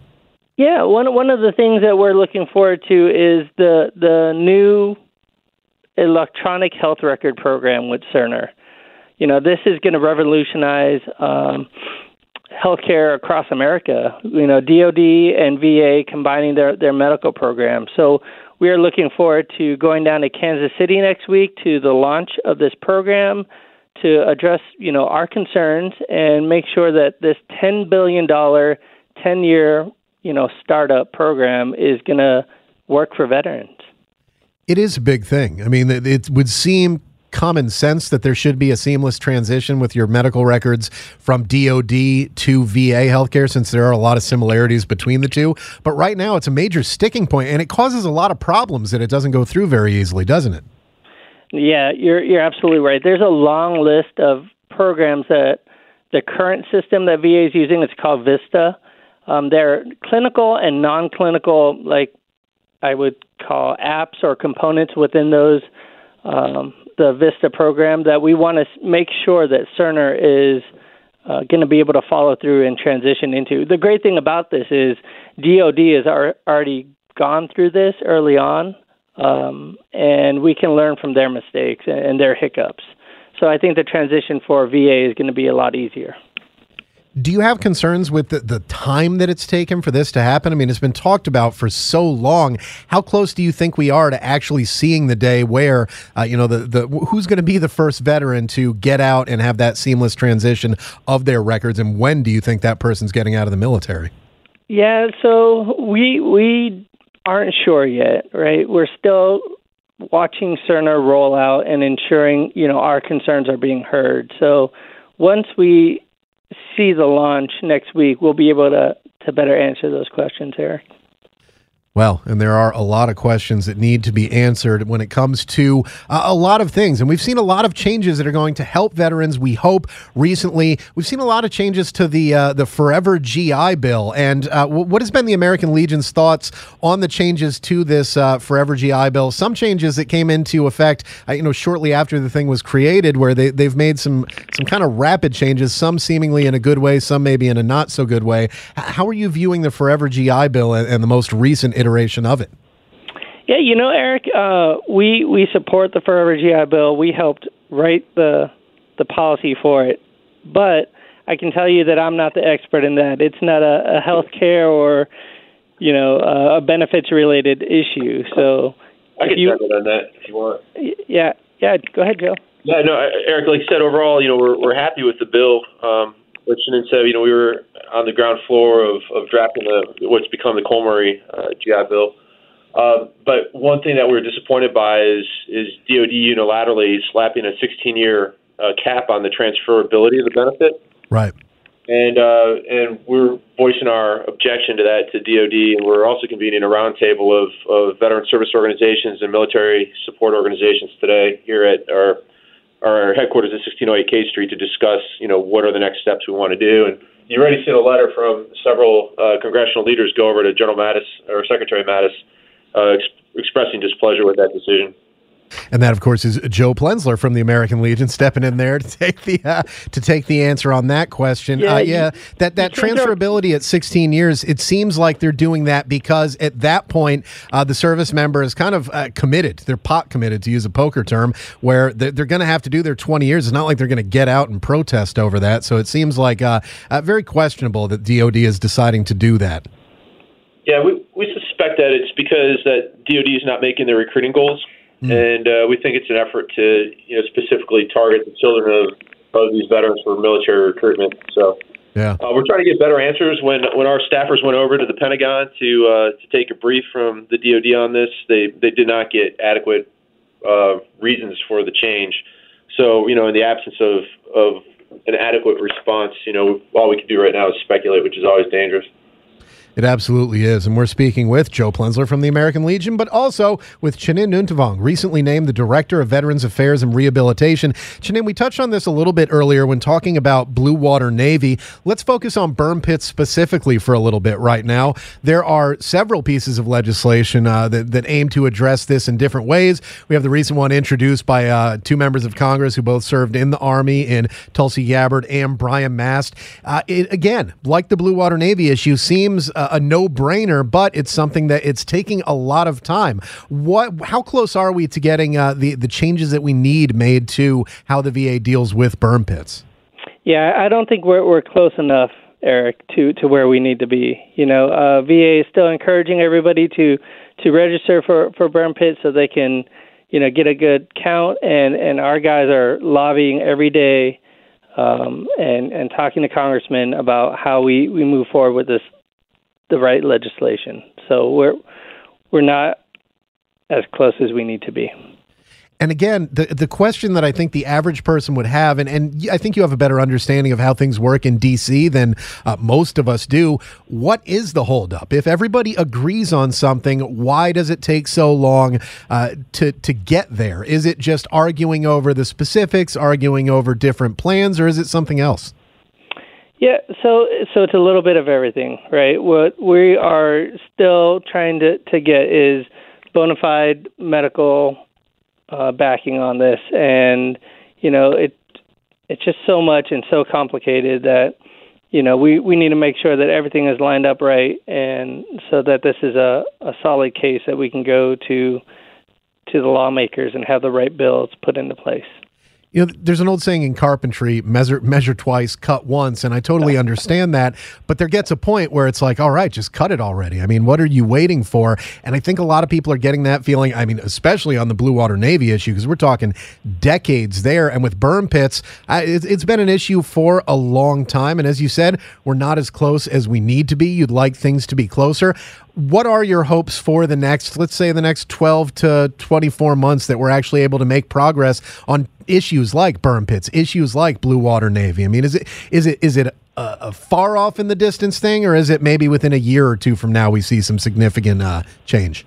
Yeah, one one of the things that we're looking forward to is the the new electronic health record program with Cerner. You know, this is going to revolutionize um, healthcare across America. You know, DoD and VA combining their their medical programs. So we are looking forward to going down to Kansas City next week to the launch of this program to address you know our concerns and make sure that this ten billion dollar ten year you know startup program is going to work for veterans. It is a big thing. I mean, it would seem common sense that there should be a seamless transition with your medical records from DOD to VA healthcare since there are a lot of similarities between the two. But right now, it's a major sticking point and it causes a lot of problems that it doesn't go through very easily, doesn't it? Yeah, you're you're absolutely right. There's a long list of programs that the current system that VA is using. It's called Vista. Um, they're clinical and non-clinical, like I would call apps or components within those um, the Vista program that we want to make sure that Cerner is uh, going to be able to follow through and transition into. The great thing about this is DoD has already gone through this early on, um, and we can learn from their mistakes and their hiccups. So I think the transition for VA is going to be a lot easier. Do you have concerns with the, the time that it's taken for this to happen? I mean, it's been talked about for so long. How close do you think we are to actually seeing the day where, uh, you know, the, the who's going to be the first veteran to get out and have that seamless transition of their records? And when do you think that person's getting out of the military? Yeah, so we we aren't sure yet, right? We're still watching Cerner roll out and ensuring, you know, our concerns are being heard. So once we see the launch next week, we'll be able to to better answer those questions, Eric. Well, and there are a lot of questions that need to be answered when it comes to uh, a lot of things. And we've seen a lot of changes that are going to help veterans. We hope recently we've seen a lot of changes to the uh, the Forever GI Bill. And uh, w- what has been the American Legion's thoughts on the changes to this uh, Forever GI Bill? Some changes that came into effect, uh, you know, shortly after the thing was created, where they they've made some some kind of rapid changes. Some seemingly in a good way, some maybe in a not so good way. H- how are you viewing the Forever GI Bill and, and the most recent? Iteration of it. Yeah, you know, Eric, uh, we we support the Forever GI Bill. We helped write the the policy for it, but I can tell you that I'm not the expert in that. It's not a, a health care or you know, uh, a benefits related issue. So, I can you, jump in on that if you want. yeah, yeah, go ahead, Joe. Yeah, no, Eric, like you said, overall, you know, we're we're happy with the bill. Um, which Shannon said, you know, we were on the ground floor of, of drafting the what's become the Colmery uh, GI bill. Uh, but one thing that we were disappointed by is is DoD unilaterally slapping a 16-year uh, cap on the transferability of the benefit. Right. And uh, and we're voicing our objection to that to DoD, and we're also convening a roundtable of, of veteran service organizations and military support organizations today here at our our headquarters at 1608 K Street to discuss, you know, what are the next steps we want to do. And you already seen a letter from several uh, congressional leaders go over to General Mattis or Secretary Mattis uh, ex- expressing displeasure with that decision. And that, of course, is Joe Plenzler from the American Legion stepping in there to take the uh, to take the answer on that question. Yeah, uh, you- that that you can't go- transferability at 16 years. It seems like they're doing that because at that point, uh, the service member is kind of uh, committed. They're pot committed, to use a poker term, where they're, they're going to have to do their 20 years. It's not like they're going to get out and protest over that. So it seems like uh, uh, very questionable that DoD is deciding to do that. Yeah, we, we suspect that it's because that DoD is not making their recruiting goals, and uh, we think it's an effort to you know specifically target the children of, of these veterans for military recruitment. So Yeah. uh, we're trying to get better answers. When when our staffers went over to the Pentagon to uh, to take a brief from the DoD on this, they they did not get adequate uh, reasons for the change. So you know, in the absence of of an adequate response, you know, all we can do right now is speculate, which is always dangerous. It absolutely is. And we're speaking with Joe Plenzler from the American Legion, but also with Chanin Nuntavong, recently named the Director of Veterans Affairs and Rehabilitation. Chanin, we touched on this a little bit earlier when talking about Blue Water Navy. Let's focus on burn pits specifically for a little bit right now. There are several pieces of legislation uh, that, that aim to address this in different ways. We have the recent one introduced by uh, two members of Congress who both served in the Army in Tulsi Gabbard and Brian Mast. Uh, it, again, like the Blue Water Navy issue, seems uh, a no-brainer, but it's something that it's taking a lot of time. What? How close are we to getting uh, the the changes that we need made to how the VA deals with burn pits? Yeah, I don't think we're we're close enough, Eric, to to where we need to be. You know, uh, VA is still encouraging everybody to to register for for burn pits so they can, you know, get a good count. And and our guys are lobbying every day, um, and and talking to congressmen about how we we move forward with this the right legislation. So we're we're not as close as we need to be. And again, the the question that I think the average person would have, and, and I think you have a better understanding of how things work in DC than uh, most of us do. What is the holdup? If everybody agrees on something, why does it take so long uh, to to get there? Is it just arguing over the specifics, arguing over different plans, or is it something else? Yeah, so so it's a little bit of everything, right? What we are still trying to to get is bona fide medical uh, backing on this, and you know it it's just so much and so complicated that you know we we need to make sure that everything is lined up right, and so that this is a a solid case that we can go to to the lawmakers and have the right bills put into place. You know, there's an old saying in carpentry: measure measure twice, cut once, and I totally understand that. But there gets a point where it's like, all right, just cut it already. I mean, what are you waiting for? And I think a lot of people are getting that feeling. I mean, especially on the Blue Water Navy issue, because we're talking decades there. And with burn pits, I, it, it's been an issue for a long time. And as you said, we're not as close as we need to be. You'd like things to be closer. What are your hopes for the next, let's say, the next 12 to 24 months that we're actually able to make progress on issues like burn pits, issues like Blue Water Navy? I mean, is it is it is it a, a far off in the distance thing, or is it maybe within a year or two from now we see some significant uh, change?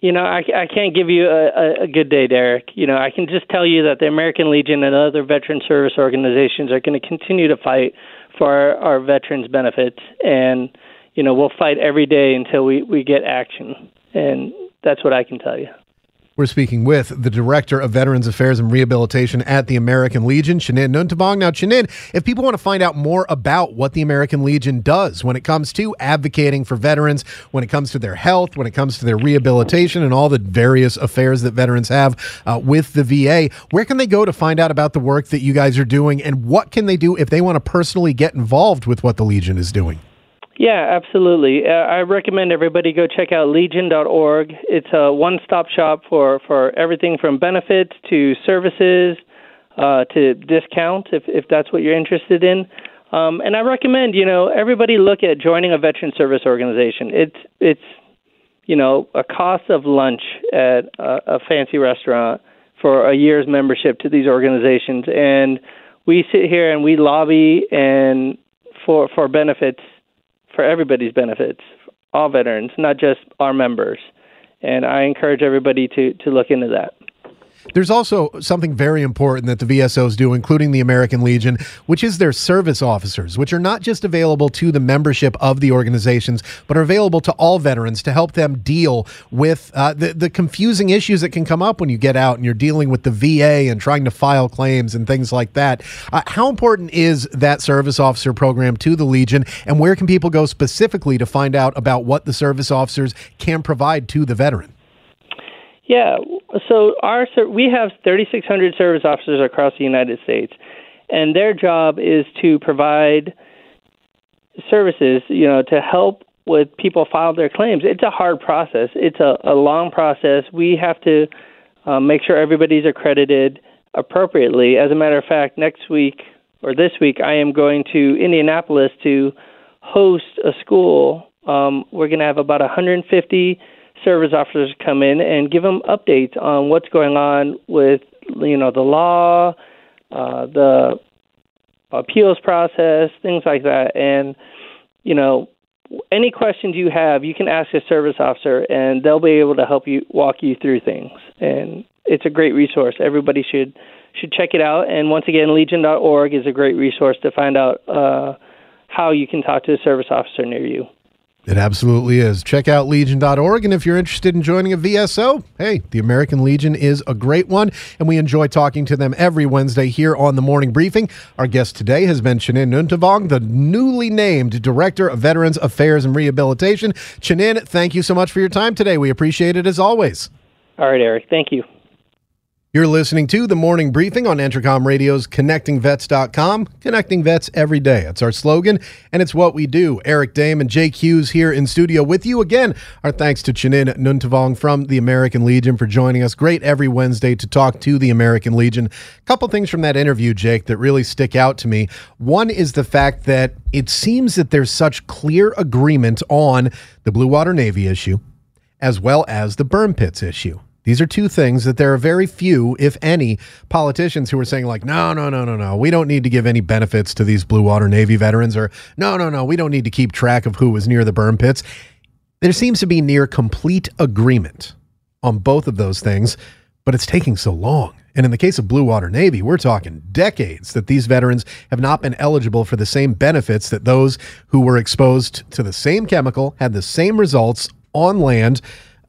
You know, I, I can't give you a, a, good day, Derek. You know, I can just tell you that the American Legion and other veteran service organizations are going to continue to fight for our, our veterans' benefits, and you know, we'll fight every day until we we get action, and that's what I can tell you. We're speaking with the Director of Veterans Affairs and Rehabilitation at the American Legion, Chanin Nuntavong. Now, Chanin, if people want to find out more about what the American Legion does when it comes to advocating for veterans, when it comes to their health, when it comes to their rehabilitation, and all the various affairs that veterans have uh, with the VA, where can they go to find out about the work that you guys are doing, and what can they do if they want to personally get involved with what the Legion is doing? Yeah, absolutely. Uh, I recommend everybody go check out legion.org. It's a one-stop shop for, for everything from benefits to services uh, to discounts, if if that's what you're interested in. Um, and I recommend you know everybody look at joining a veteran service organization. It's it's you know a cost of lunch at a, a fancy restaurant for a year's membership to these organizations, and we sit here and we lobby and for for benefits for everybody's benefits, all veterans, not just our members. And I encourage everybody to, to look into that. There's also something very important that the VSOs do, including the American Legion, which is their service officers, which are not just available to the membership of the organizations, but are available to all veterans to help them deal with uh, the, the confusing issues that can come up when you get out and you're dealing with the VA and trying to file claims and things like that. Uh, how important is that service officer program to the Legion, and where can people go specifically to find out about what the service officers can provide to the veteran? Yeah, so our we have 3,600 service officers across the United States, and their job is to provide services, you know, to help with people file their claims. It's a hard process. It's a, a long process. We have to um, make sure everybody's accredited appropriately. As a matter of fact, next week or this week, I am going to Indianapolis to host a school. Um, we're going to have about 150 service officers come in and give them updates on what's going on with you know the law, uh, the appeals process, things like that, and you know any questions you have, you can ask a service officer, and they'll be able to help you walk you through things. And it's a great resource. Everybody should should check it out. And once again, Legion.org is a great resource to find out uh, how you can talk to a service officer near you. It absolutely is. Check out legion.org. And if you're interested in joining a VSO, hey, the American Legion is a great one. And we enjoy talking to them every Wednesday here on the morning briefing. Our guest today has been Chanin Nuntavong, the newly named Director of Veterans Affairs and Rehabilitation. Chanin, thank you so much for your time today. We appreciate it as always. All right, Eric. Thank you. You're listening to the morning briefing on Entercom Radio's ConnectingVets.com. Connecting Vets every day. It's our slogan, and it's what we do. Eric Dehm and Jake Hughes here in studio with you again. Our thanks to Chanin Nuntavong from the American Legion for joining us. Great every Wednesday to talk to the American Legion. A couple things from that interview, Jake, that really stick out to me. One is the fact that it seems that there's such clear agreement on the Blue Water Navy issue as well as the burn pits issue. These are two things that there are very few, if any, politicians who are saying, like, no, no, no, no, no, we don't need to give any benefits to these Blue Water Navy veterans, or no, no, no, we don't need to keep track of who was near the burn pits. There seems to be near complete agreement on both of those things, but it's taking so long. And in the case of Blue Water Navy, we're talking decades that these veterans have not been eligible for the same benefits that those who were exposed to the same chemical, had the same results on land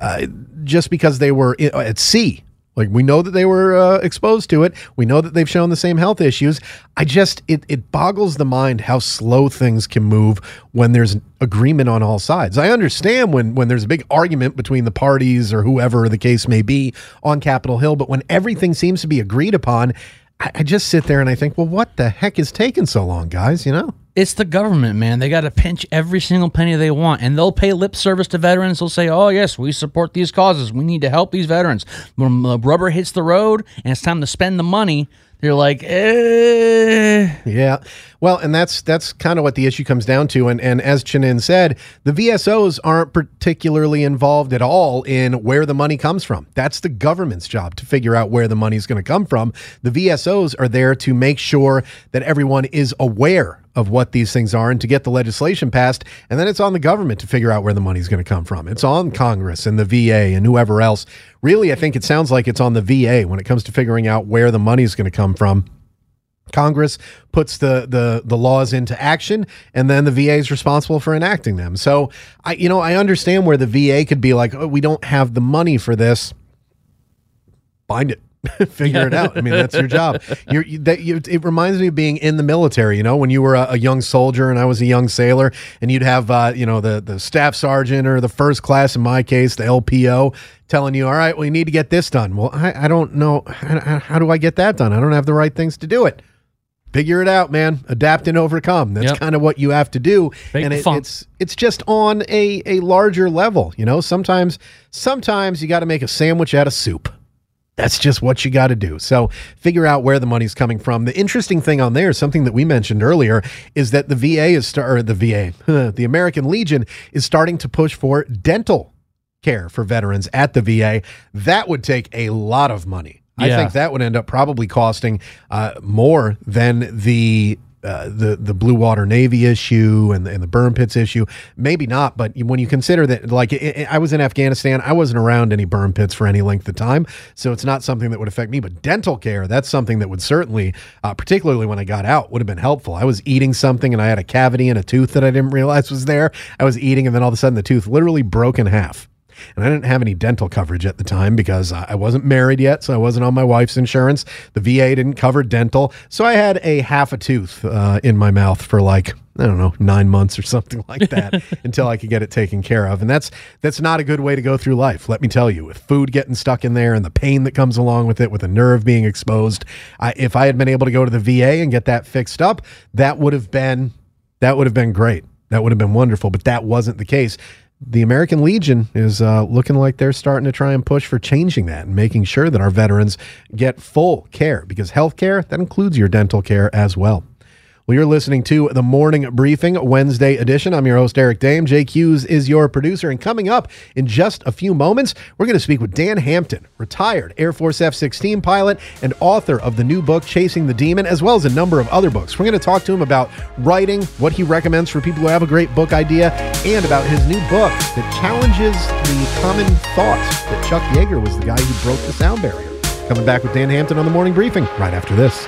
uh, just because they were at sea. Like we know that they were uh, exposed to it. We know that they've shown the same health issues. I just it it boggles the mind how slow things can move when there's agreement on all sides. I understand when when there's a big argument between the parties or whoever the case may be on Capitol Hill, but when everything seems to be agreed upon, I, I just sit there and I think, well, what the heck is taking so long, guys? You know. It's the government, man. They got to pinch every single penny they want, and they'll pay lip service to veterans. They'll say, "Oh yes, we support these causes. We need to help these veterans." When the rubber hits the road and it's time to spend the money, they're like, eh. Yeah. Well, and that's that's kind of what the issue comes down to. And and as Chanin said, the VSOs aren't particularly involved at all in where the money comes from. That's the government's job to figure out where the money is going to come from. The VSOs are there to make sure that everyone is aware of what these things are and to get the legislation passed. And then it's on the government to figure out where the money's going to come from. It's on Congress and the VA and whoever else. Really, I think it sounds like it's on the VA when it comes to figuring out where the money's going to come from. Congress puts the, the the laws into action, and then the VA is responsible for enacting them. So I, you know, I understand where the VA could be like, oh, we don't have the money for this. Bind it. figure it out. I mean, that's your job. You're, you, that, you, it reminds me of being in the military. You know, when you were a, a young soldier and I was a young sailor, and you'd have, uh, you know, the the staff sergeant or the first class, in my case, the LPO, telling you, "All right, well, you need to get this done." Well, I, I don't know how, how do I get that done. I don't have the right things to do it figure it out, man. Adapt and overcome. That's Yep. kind of what you have to do. Fake and it, it's it's just on a a larger level. You know, sometimes sometimes you got to make a sandwich out of soup. That's just what you got to do. So figure out where the money's coming from. The interesting thing on there, something that we mentioned earlier, is that the VA is star- or the VA, the American Legion is starting to push for dental care for veterans at the VA. That would take a lot of money. I Yeah. think that would end up probably costing uh, more than the uh, the the Blue Water Navy issue and the, and the burn pits issue. Maybe not, but when you consider that, like I, I was in Afghanistan, I wasn't around any burn pits for any length of time, so it's not something that would affect me. But dental care, that's something that would certainly, uh, particularly when I got out, would have been helpful. I was eating something and I had a cavity in a tooth that I didn't realize was there. I was eating, and then all of a sudden the tooth literally broke in half. And I didn't have any dental coverage at the time because I wasn't married yet, so I wasn't on my wife's insurance. The VA didn't cover dental, so I had a half a tooth uh, in my mouth for like I don't know nine months or something like that until I could get it taken care of. And that's that's not a good way to go through life. Let me tell you, with food getting stuck in there and the pain that comes along with it, with a nerve being exposed, I, if I had been able to go to the VA and get that fixed up, that would have been that would have been great. That would have been wonderful, but that wasn't the case. The American Legion is uh, looking like they're starting to try and push for changing that and making sure that our veterans get full care because health care, that includes your dental care as well. Well, you're listening to the Morning Briefing Wednesday edition. I'm your host, Eric Dehm. Jake Hughes is your producer. And coming up in just a few moments, we're going to speak with Dan Hampton, retired Air Force F 16 pilot and author of the new book, Chasing the Demon, as well as a number of other books. We're going to talk to him about writing, what he recommends for people who have a great book idea, and about his new book that challenges the common thought that Chuck Yeager was the guy who broke the sound barrier. Coming back with Dan Hampton on the Morning Briefing right after this.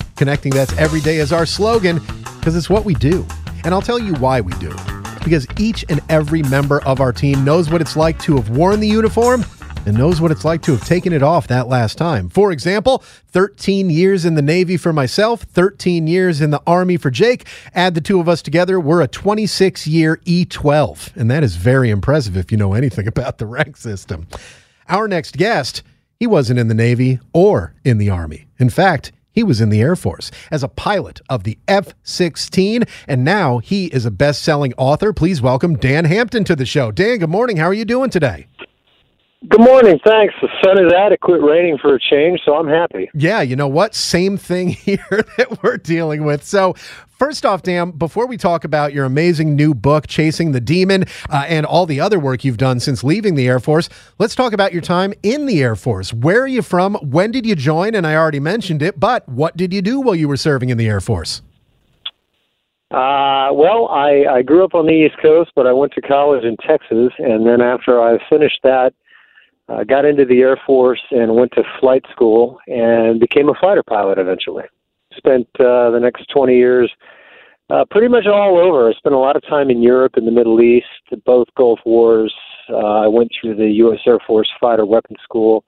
Connecting Vets every day is our slogan because it's what we do. And I'll tell you why we do. Because each and every member of our team knows what it's like to have worn the uniform and knows what it's like to have taken it off that last time. For example, 13 years in the Navy for myself, 13 years in the Army for Jake. Add the two of us together, we're a 26 year E12. And that is very impressive if you know anything about the rank system. Our next guest, he wasn't in the Navy or in the Army. In fact, he was in the Air Force as a pilot of the F 16, and now he is a best selling author. Please welcome Dan Hampton to the show. Dan, good morning. How are you doing today? Good morning. Thanks. The sun is quit raining for a change, so I'm happy. Yeah, you know what? Same thing here that we're dealing with. So, first off, Dan, before we talk about your amazing new book, Chasing the Demon, uh, and all the other work you've done since leaving the Air Force, let's talk about your time in the Air Force. Where are you from? When did you join? And I already mentioned it, but what did you do while you were serving in the Air Force? Uh, well, I, I grew up on the East Coast, but I went to college in Texas, and then after I finished that, I got into the Air Force and went to flight school and became a fighter pilot eventually. Spent uh, the next 20 years uh, pretty much all over. I spent a lot of time in Europe and the Middle East, both Gulf Wars. Uh, I went through the U.S. Air Force Fighter Weapons School.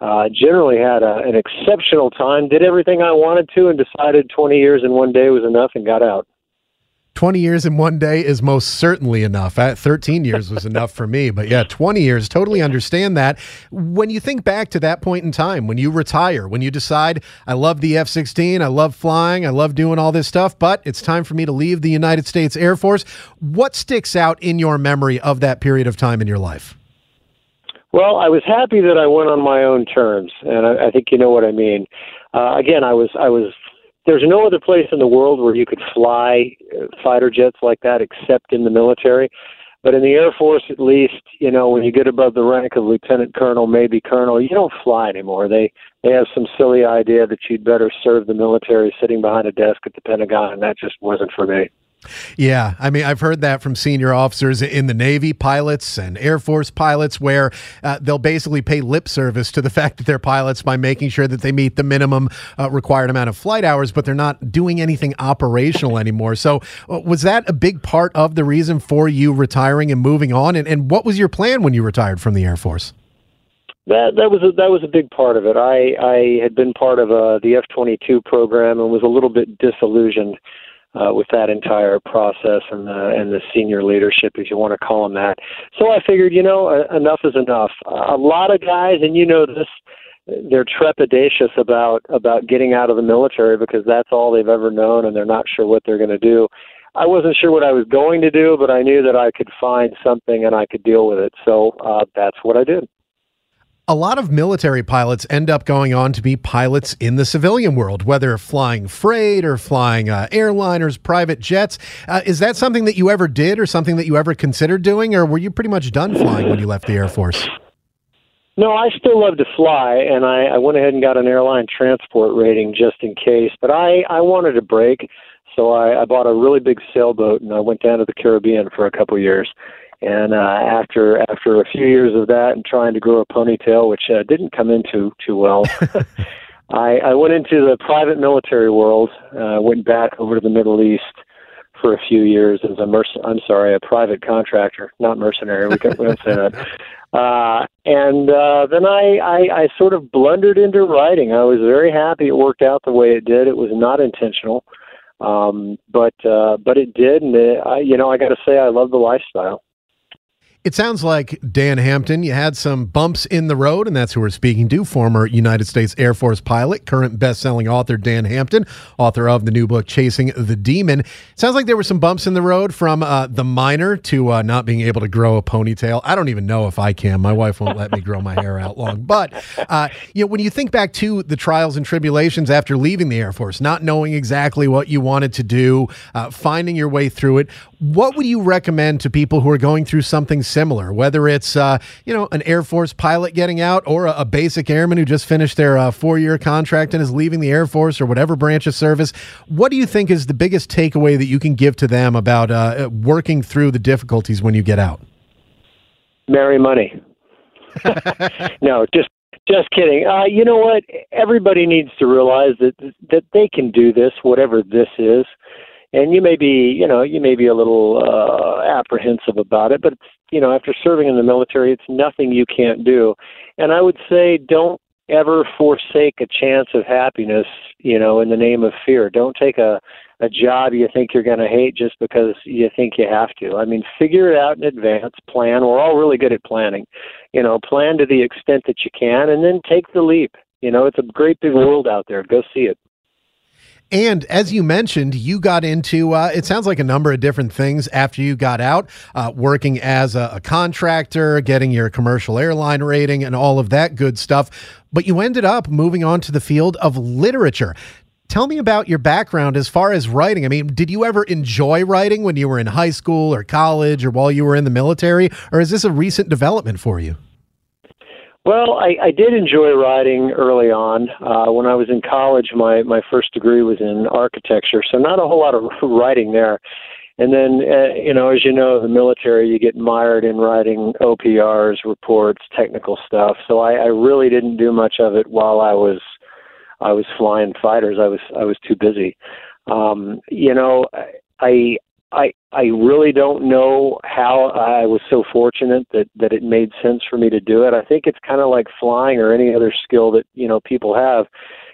Uh, generally had a, an exceptional time, did everything I wanted to, and decided 20 years in one day was enough and got out. 20 years in one day is most certainly enough. 13 years was enough for me, but yeah, 20 years, totally understand that. When you think back to that point in time, when you retire, when you decide, I love the F 16, I love flying, I love doing all this stuff, but it's time for me to leave the United States Air Force, what sticks out in your memory of that period of time in your life? Well, I was happy that I went on my own terms, and I, I think you know what I mean. Uh, again, I was I was there's no other place in the world where you could fly uh, fighter jets like that except in the military. But in the Air Force, at least, you know, when you get above the rank of lieutenant colonel, maybe colonel, you don't fly anymore. They they have some silly idea that you'd better serve the military sitting behind a desk at the Pentagon, and that just wasn't for me. Yeah, I mean, I've heard that from senior officers in the Navy, pilots and Air Force pilots, where uh, they'll basically pay lip service to the fact that they're pilots by making sure that they meet the minimum uh, required amount of flight hours, but they're not doing anything operational anymore. So, uh, was that a big part of the reason for you retiring and moving on? And, and what was your plan when you retired from the Air Force? That that was a, that was a big part of it. I I had been part of uh, the F twenty two program and was a little bit disillusioned uh, with that entire process and the and the senior leadership, if you want to call them that. So I figured, you know, uh, enough is enough. A lot of guys, and you know this, they're trepidatious about about getting out of the military because that's all they've ever known, and they're not sure what they're going to do. I wasn't sure what I was going to do, but I knew that I could find something and I could deal with it. So uh, that's what I did a lot of military pilots end up going on to be pilots in the civilian world, whether flying freight or flying uh, airliners, private jets. Uh, is that something that you ever did or something that you ever considered doing, or were you pretty much done flying when you left the Air Force? No, I still love to fly, and I, I went ahead and got an airline transport rating just in case. But I, I wanted a break, so I, I bought a really big sailboat and I went down to the Caribbean for a couple years and uh, after after a few years of that and trying to grow a ponytail, which uh, didn't come in too too well, I, I went into the private military world. Uh, went back over to the Middle East for a few years as a merc- I'm sorry, a private contractor, not mercenary. We can't, we don't say that. Uh, and uh, then I, I I sort of blundered into writing. I was very happy it worked out the way it did. It was not intentional, um, but uh, but it did, and it, I, you know I got to say I love the lifestyle. It sounds like Dan Hampton, you had some bumps in the road, and that's who we're speaking to. Former United States Air Force pilot, current best-selling author Dan Hampton, author of the new book Chasing the Demon. Sounds like there were some bumps in the road from uh, the minor to uh, not being able to grow a ponytail. I don't even know if I can. My wife won't let me grow my hair out long. But uh, you know, when you think back to the trials and tribulations after leaving the Air Force, not knowing exactly what you wanted to do, uh, finding your way through it, what would you recommend to people who are going through something similar, whether it's uh, you know an Air Force pilot getting out or a, a basic airman who just finished their uh, four-year contract and is leaving the Air Force or whatever branch of service? What do you think is the biggest takeaway that you can give to them about uh, working through the difficulties when you get out? Marry money. no, just just kidding. Uh, you know what? Everybody needs to realize that that they can do this, whatever this is and you may be you know you may be a little uh, apprehensive about it but it's, you know after serving in the military it's nothing you can't do. And i would say don't ever forsake a chance of happiness you know in the name of fear. Don't take a a job you think you're going to hate just because you think you have to. I mean figure it out in advance plan. We're all really good at planning. You know plan to the extent that you can and then take the leap. You know it's a great big world out there. Go see it and as you mentioned, you got into uh, it sounds like a number of different things after you got out, uh, working as a, a, contractor, getting your commercial airline rating, and all of that good stuff. But you ended up moving on to the field of literature. Tell me about your background as far as writing. I mean, did you ever enjoy writing when you were in high school or college or while you were in the military? Or is this a recent development for you? Well, I, I did enjoy writing early on. Uh, when I was in college, my my first degree was in architecture, so not a whole lot of writing there. And then, uh, you know, as you know, the military, you get mired in writing OPRs, reports, technical stuff. So I, I really didn't do much of it while I was I was flying fighters. I was I was too busy. Um, you know, I I I really don't know how I was so fortunate that that it made sense for me to do it. I think it's kind of like flying or any other skill that you know people have.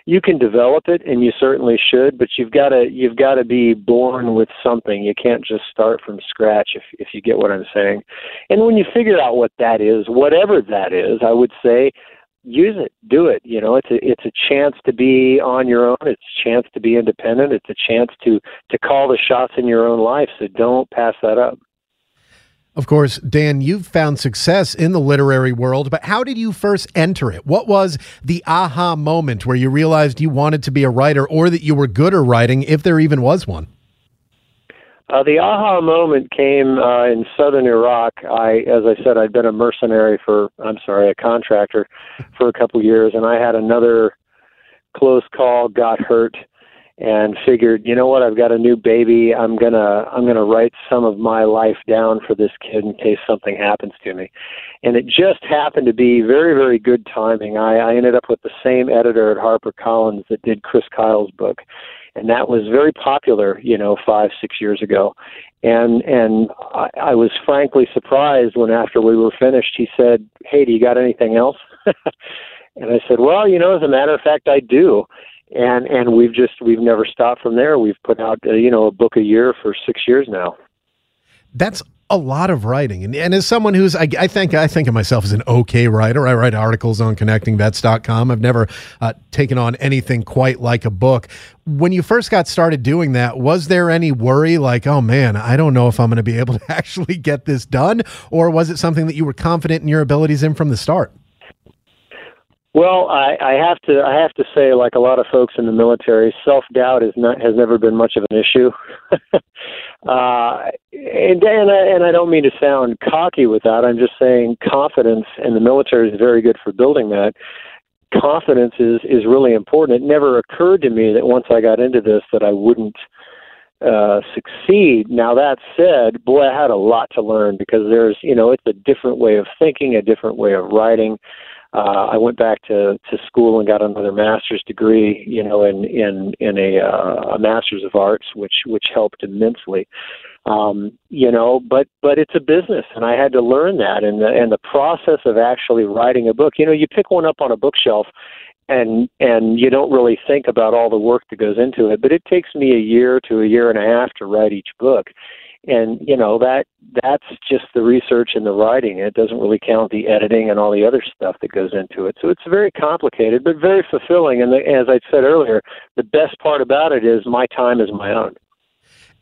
You can develop it, and you certainly should, but you've got to you've got to be born with something. You can't just start from scratch. If if you get what I'm saying, and when you figure out what that is, whatever that is, I would say use it, do it. You know, it's a it's a chance to be on your own. It's a chance to be independent. It's a chance to to call the shots in your own life. So don't pass that up. Of course, Dan, you've found success in the literary world, but how did you first enter it? What was the aha moment where you realized you wanted to be a writer or that you were good at writing, if there even was one? Uh, the aha moment came uh, in southern Iraq. I, as I said, I'd been a mercenary for, I'm sorry, a contractor for a couple years, and I had another close call, got hurt, and figured, you know what, I've got a new baby. I'm gonna I'm gonna write some of my life down for this kid in case something happens to me. And it just happened to be very very good timing. I, I ended up with the same editor at HarperCollins that did Chris Kyle's book, and that was very popular, you know, five six years ago. And and I, I was frankly surprised when after we were finished, he said, "Hey, do you got anything else?" and I said, "Well, you know, as a matter of fact, I do." and and we've just we've never stopped from there. We've put out uh, you know a book a year for six years now. That's a lot of writing, and, and as someone who's I, I think I think of myself as an okay writer. I write articles on connectingvets.com. I've never uh, taken on anything quite like a book. When you first got started doing that, was there any worry like, oh man, I don't know if I'm going to be able to actually get this done, or was it something that you were confident in your abilities in from the start? Well, I, I have to I have to say, like a lot of folks in the military, self doubt is not has never been much of an issue. uh, and and I, and I don't mean to sound cocky with that. I'm just saying confidence, in the military is very good for building that. Confidence is is really important. It never occurred to me that once I got into this that I wouldn't uh, succeed. Now that said, boy, I had a lot to learn because there's you know it's a different way of thinking, a different way of writing uh, I went back to, to school and got another master's degree, you know, in in in a, uh, a master's of arts, which which helped immensely. Um, you know, but but it's a business, and I had to learn that, and the and the process of actually writing a book. You know, you pick one up on a bookshelf, and and you don't really think about all the work that goes into it. But it takes me a year to a year and a half to write each book, and you know that that's just the research and the writing. It doesn't really count the editing and all the other stuff that goes into it. So it's very complicated but very fulfilling. And the, as i said earlier the best part about it is my time is my own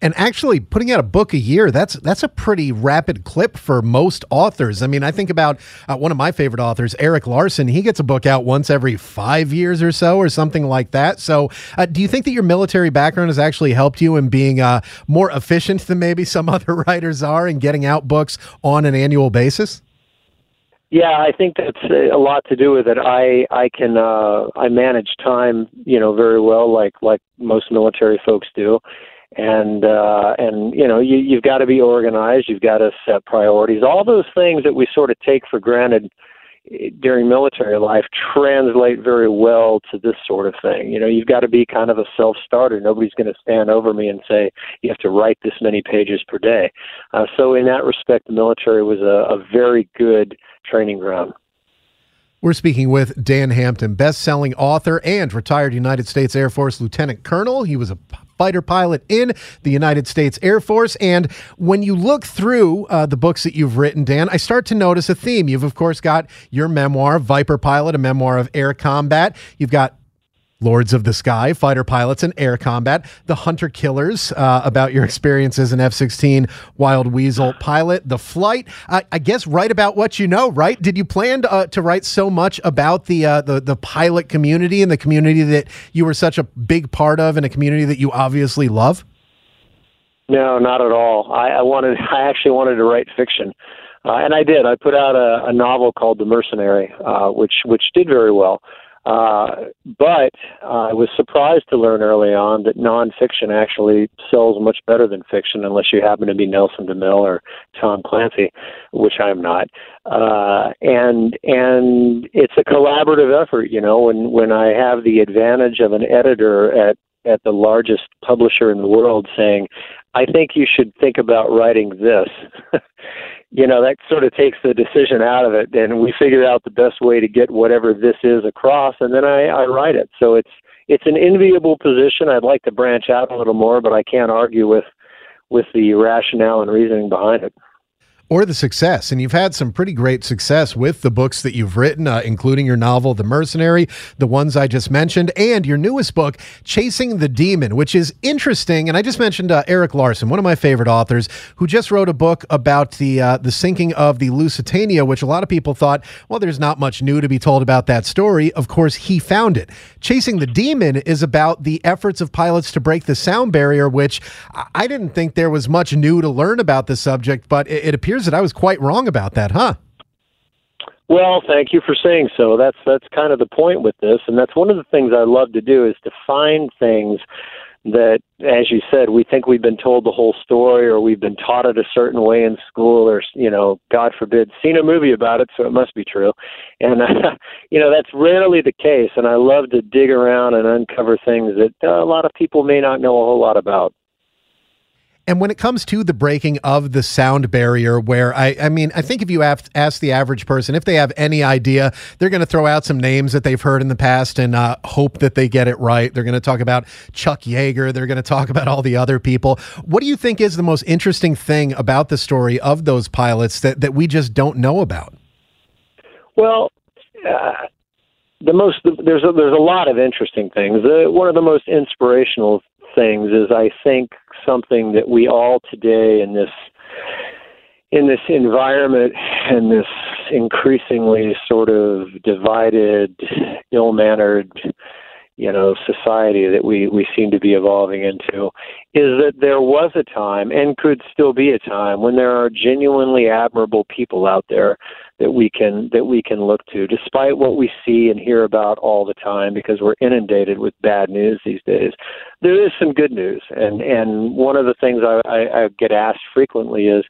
and actually, putting out a book a year, that's that's a pretty rapid clip for most authors. I mean, I think about uh, one of my favorite authors, Erik Larson. He gets a book out once every five years or so, or something like that. So, uh, do you think that your military background has actually helped you in being uh, more efficient than maybe some other writers are in getting out books on an annual basis? Yeah, I think that's a lot to do with it. I I can uh, I manage time, you know, very well, like like most military folks do and uh, and you know you, you've got to be organized. You've got to set priorities. All those things that we sort of take for granted eh, during military life translate very well to this sort of thing. You know, you've got to be kind of a self-starter. Nobody's going to stand over me and say you have to write this many pages per day. Uh, so in that respect, the military was a, a very good training ground. We're speaking with Dan Hampton, best-selling author and retired United States Air Force lieutenant colonel. He was a fighter pilot in the United States Air Force. And when you look through uh, the books that you've written, Dan, I start to notice a theme. You've, of course, got your memoir, Viper Pilot, a memoir of air combat. You've got Lords of the Sky, fighter pilots and air combat, the Hunter Killers, uh, about your experience as an F 16 Wild Weasel pilot, the flight. Uh, I guess write about what you know, right? Did you plan to, uh, to write so much about the, uh, the, the pilot community and the community that you were such a big part of and a community that you obviously love? No, not at all. I, I wanted, I actually wanted to write fiction. Uh, and I did. I put out a, a novel called The Mercenary, uh, which which did very well. Uh, but I was surprised to learn early on that nonfiction actually sells much better than fiction, unless you happen to be Nelson DeMille or Tom Clancy, which I'm not. Uh, and and it's a collaborative effort, you know. When when I have the advantage of an editor at at the largest publisher in the world saying, "I think you should think about writing this." You know that sort of takes the decision out of it and we figure out the best way to get whatever this is across and then i i write it. So it's it's an enviable position. I'd like to branch out a little more but i can't argue with with the rationale and reasoning behind it or the success. And you've had some pretty great success with the books that you've written, uh, including your novel, The Mercenary, the ones I just mentioned, and your newest book, Chasing the Demon, which is interesting. And I just mentioned uh, Erik Larson, one of my favorite authors, who just wrote a book about the uh, the sinking of the Lusitania, which a lot of people thought, well, there's not much new to be told about that story. Of course, he found it. Chasing the Demon is about the efforts of pilots to break the sound barrier, which I didn't think there was much new to learn about the subject, but it, it appears appears that I was quite wrong about that, huh? Well, thank you for saying so. That's that's kind of the point with this, and that's one of the things I love to do is to find things that, as you said, we think we've been told the whole story or we've been taught it a certain way in school or, you know, God forbid, seen a movie about it, so it must be true. And, uh, you know, that's rarely the case. And I love to dig around and uncover things that uh, a lot of people may not know a whole lot about. And when it comes to the breaking of the sound barrier, where I, I mean, I think if you ask the average person, if they have any idea, they're going to throw out some names that they've heard in the past and uh, hope that they get it right. They're going to talk about Chuck Yeager. They're going to talk about all the other people. What do you think is the most interesting thing about the story of those pilots that, that we just don't know about? Well, uh, the most there's a, there's a lot of interesting things. Uh, one of the most inspirational things is I think something that we all today in this in this environment and this increasingly sort of divided, ill-mannered, you know, society that we we seem to be evolving into is that there was a time and could still be a time when there are genuinely admirable people out there that we can that we can look to despite what we see and hear about all the time because we're inundated with bad news these days there is some good news and and one of the things I, I, I get asked frequently is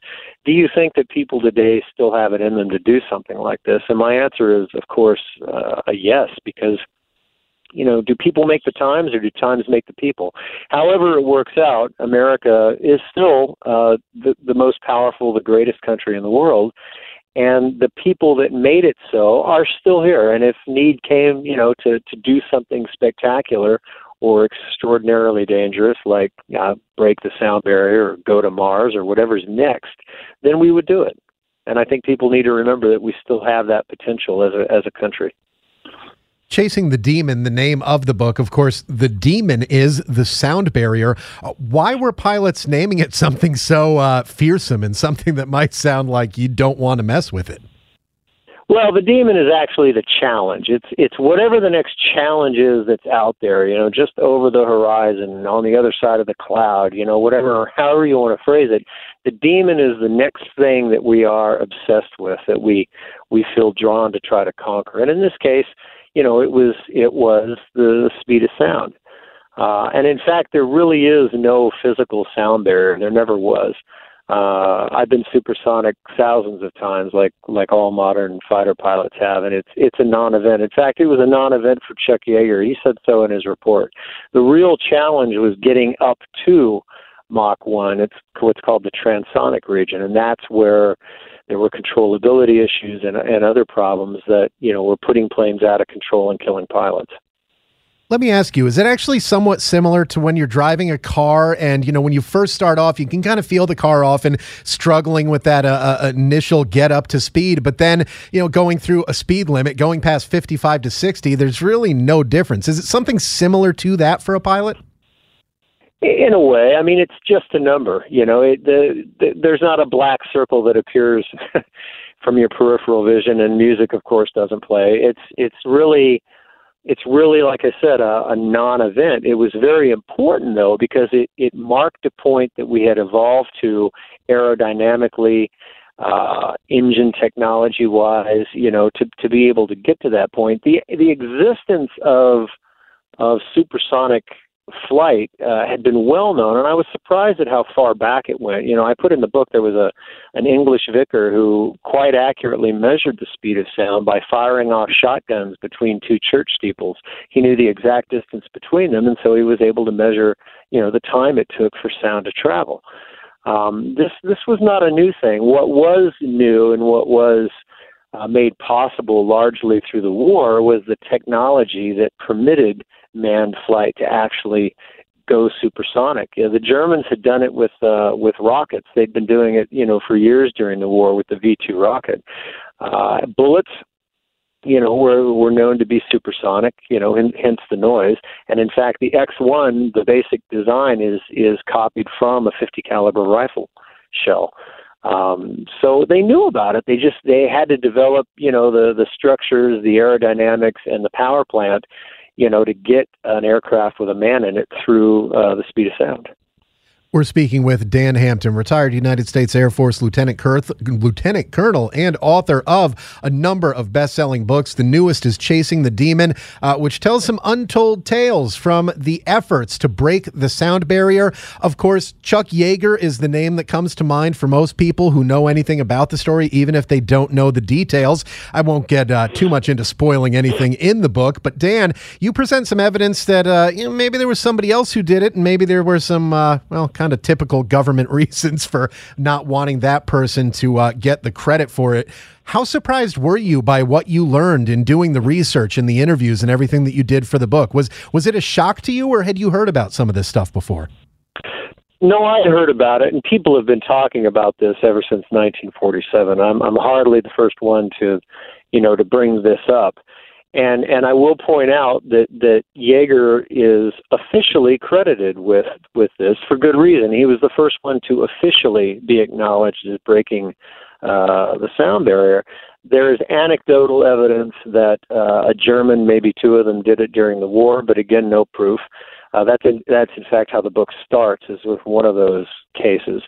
do you think that people today still have it in them to do something like this and my answer is of course uh, a yes because you know, do people make the times or do times make the people? However it works out, America is still uh, the, the most powerful, the greatest country in the world and the people that made it so are still here. And if need came, you know, to to do something spectacular or extraordinarily dangerous, like uh, break the sound barrier or go to Mars or whatever's next, then we would do it. And I think people need to remember that we still have that potential as a as a country. Chasing the Demon, the name of the book. Of course, the demon is the sound barrier. Uh, why were pilots naming it something so uh, fearsome and something that might sound like you don't want to mess with it? Well, the demon is actually the challenge. It's it's whatever the next challenge is that's out there, you know, just over the horizon, on the other side of the cloud, you know, whatever however you want to phrase it. The demon is the next thing that we are obsessed with, that we we feel drawn to try to conquer. And in this case, you know, it was it was the speed of sound. Uh, and in fact, there really is no physical sound barrier. There never was. Uh, I've been supersonic thousands of times, like like all modern fighter pilots have, and it's it's a non-event. In fact, it was a non-event for Chuck Yeager. He said so in his report. The real challenge was getting up to Mach one. It's what's called the transonic region, and that's where there were controllability issues and, and other problems that you know were putting planes out of control and killing pilots. Let me ask you, is it actually somewhat similar to when you're driving a car and, you know, when you first start off, you can kind of feel the car often struggling with that uh, uh, initial get up to speed, but then, you know, going through a speed limit, going past 55 to 60, there's really no difference. Is it something similar to that for a pilot? In a way, I mean, it's just a number. You know, it, the, the, there's not a black circle that appears from your peripheral vision, and music, of course, doesn't play. It's it's really it's really like I said, a, a non-event. It was very important though because it it marked a point that we had evolved to aerodynamically, uh, engine technology wise. You know, to to be able to get to that point. The the existence of of supersonic flight uh, had been well known, and I was surprised at how far back it went. You know, I put in the book there was a an English vicar who quite accurately measured the speed of sound by firing off shotguns between two church steeples. He knew the exact distance between them, and so he was able to measure, you know, the time it took for sound to travel. Um, this this was not a new thing. What was new and what was made possible largely through the war was the technology that permitted manned flight to actually go supersonic. You know, the Germans had done it with uh, with rockets. They'd been doing it, you know, for years during the war with the V2 rocket. Uh, bullets, you know, were were known to be supersonic. You know, hence the noise. And in fact, the X1, the basic design is is copied from a 50 caliber rifle shell. Um, so they knew about it. They just they had to develop, you know, the the structures, the aerodynamics, and the power plant you know, to get an aircraft with a man in it through uh, the speed of sound. We're speaking with Dan Hampton, retired United States Air Force Lieutenant, Lieutenant Colonel and author of a number of best selling books. The newest is Chasing the Demon, uh, which tells some untold tales from the efforts to break the sound barrier. Of course, Chuck Yeager is the name that comes to mind for most people who know anything about the story, even if they don't know the details. I won't get uh, too much into spoiling anything in the book, but Dan, you present some evidence that uh, you know, maybe there was somebody else who did it, and maybe there were some, uh, well, kind of typical government reasons for not wanting that person to uh, get the credit for it. How surprised were you by what you learned in doing the research and the interviews and everything that you did for the book? Was was it a shock to you, or had you heard about some of this stuff before? No, I heard about it, and people have been talking about this ever since 1947. I'm I'm hardly the first one to, you know, to bring this up. And and I will point out that that Yeager is officially credited with with this for good reason. He was the first one to officially be acknowledged as breaking uh, the sound barrier. There is anecdotal evidence that uh, a German, maybe two of them, did it during the war, but again, no proof. Uh, that's in, that's in fact how the book starts, is with one of those cases,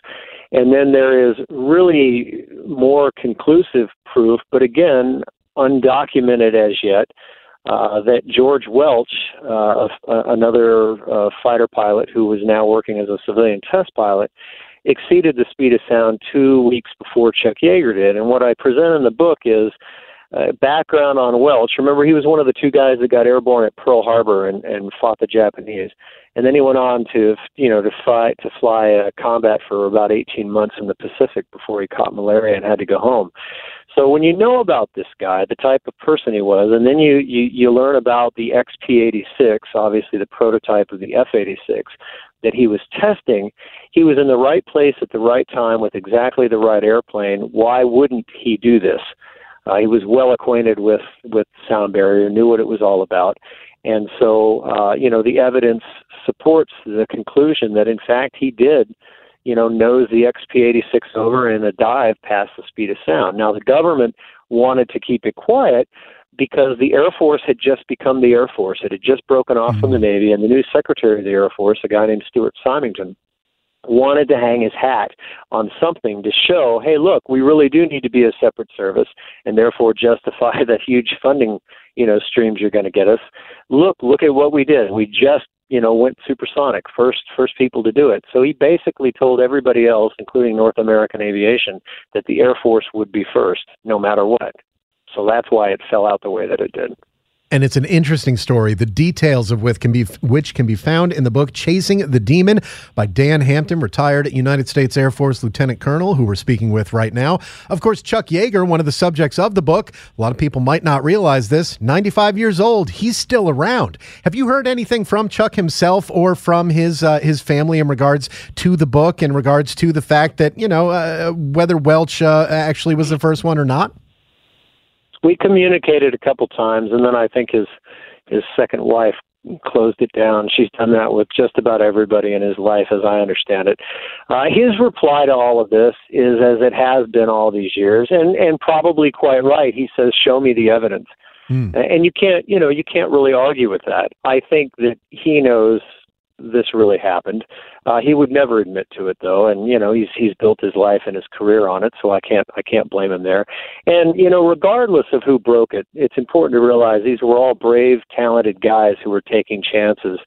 and then there is really more conclusive proof, but again, undocumented as yet, uh, that George Welch, uh, another uh, fighter pilot who was now working as a civilian test pilot, exceeded the speed of sound two weeks before Chuck Yeager did. And what I present in the book is uh, background on Welch. Remember, he was one of the two guys that got airborne at Pearl Harbor and, and fought the Japanese, and then he went on to you know to fight to fly a combat for about 18 months in the Pacific before he caught malaria and had to go home. So when you know about this guy, the type of person he was, and then you you, you learn about the XP-86, obviously the prototype of the F-86 that he was testing, he was in the right place at the right time with exactly the right airplane. Why wouldn't he do this? Uh, he was well acquainted with with sound barrier, knew what it was all about, and so uh, you know the evidence supports the conclusion that in fact he did you know, nose the XP-86 over in a dive past the speed of sound. Now, the government wanted to keep it quiet because the Air Force had just become the Air Force. It had just broken off mm-hmm. from the mm-hmm. Navy, and the new Secretary of the Air Force, a guy named Stuart Symington, wanted to hang his hat on something to show, hey, look, we really do need to be a separate service, and therefore justify the huge funding, you know, streams you're going to get us. Look, look at what we did. We just you know, went supersonic, first first people to do it. So he basically told everybody else, including North American Aviation, that the Air Force would be first, no matter what. So that's why it fell out the way that it did and it's an interesting story. The details of which can be which can be found in the book "Chasing the Demon" by Dan Hampton, retired United States Air Force Lieutenant Colonel, who we're speaking with right now. Of course, Chuck Yeager, one of the subjects of the book. A lot of people might not realize this. Ninety-five years old, he's still around. Have you heard anything from Chuck himself or from his uh, his family in regards to the book, in regards to the fact that you know uh, whether Welch uh, actually was the first one or not? We communicated a couple times, and then I think his his second wife closed it down. She's done that with just about everybody in his life, as I understand it. Uh, his reply to all of this is as it has been all these years, and and probably quite right. He says, "Show me the evidence," mm. and you can't, you know, you can't really argue with that. I think that he knows this really happened. Uh, he would never admit to it though, and you know he's he's built his life and his career on it, so I can't I can't blame him there. And you know, regardless of who broke it, it's important to realize these were all brave, talented guys who were taking chances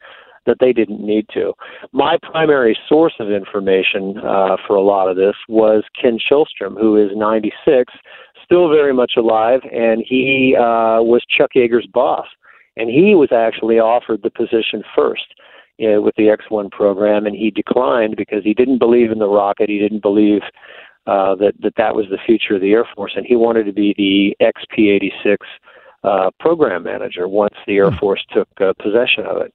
that they didn't need to. My primary source of information uh, for a lot of this was Ken Chilstrom, who is 96, still very much alive, and he uh, was Chuck Yeager's boss. And he was actually offered the position first you know, with the X1 program, and he declined because he didn't believe in the rocket. He didn't believe uh, that that that was the future of the Air Force, and he wanted to be the XP-86 uh, program manager once the Air hmm. Force took uh, possession of it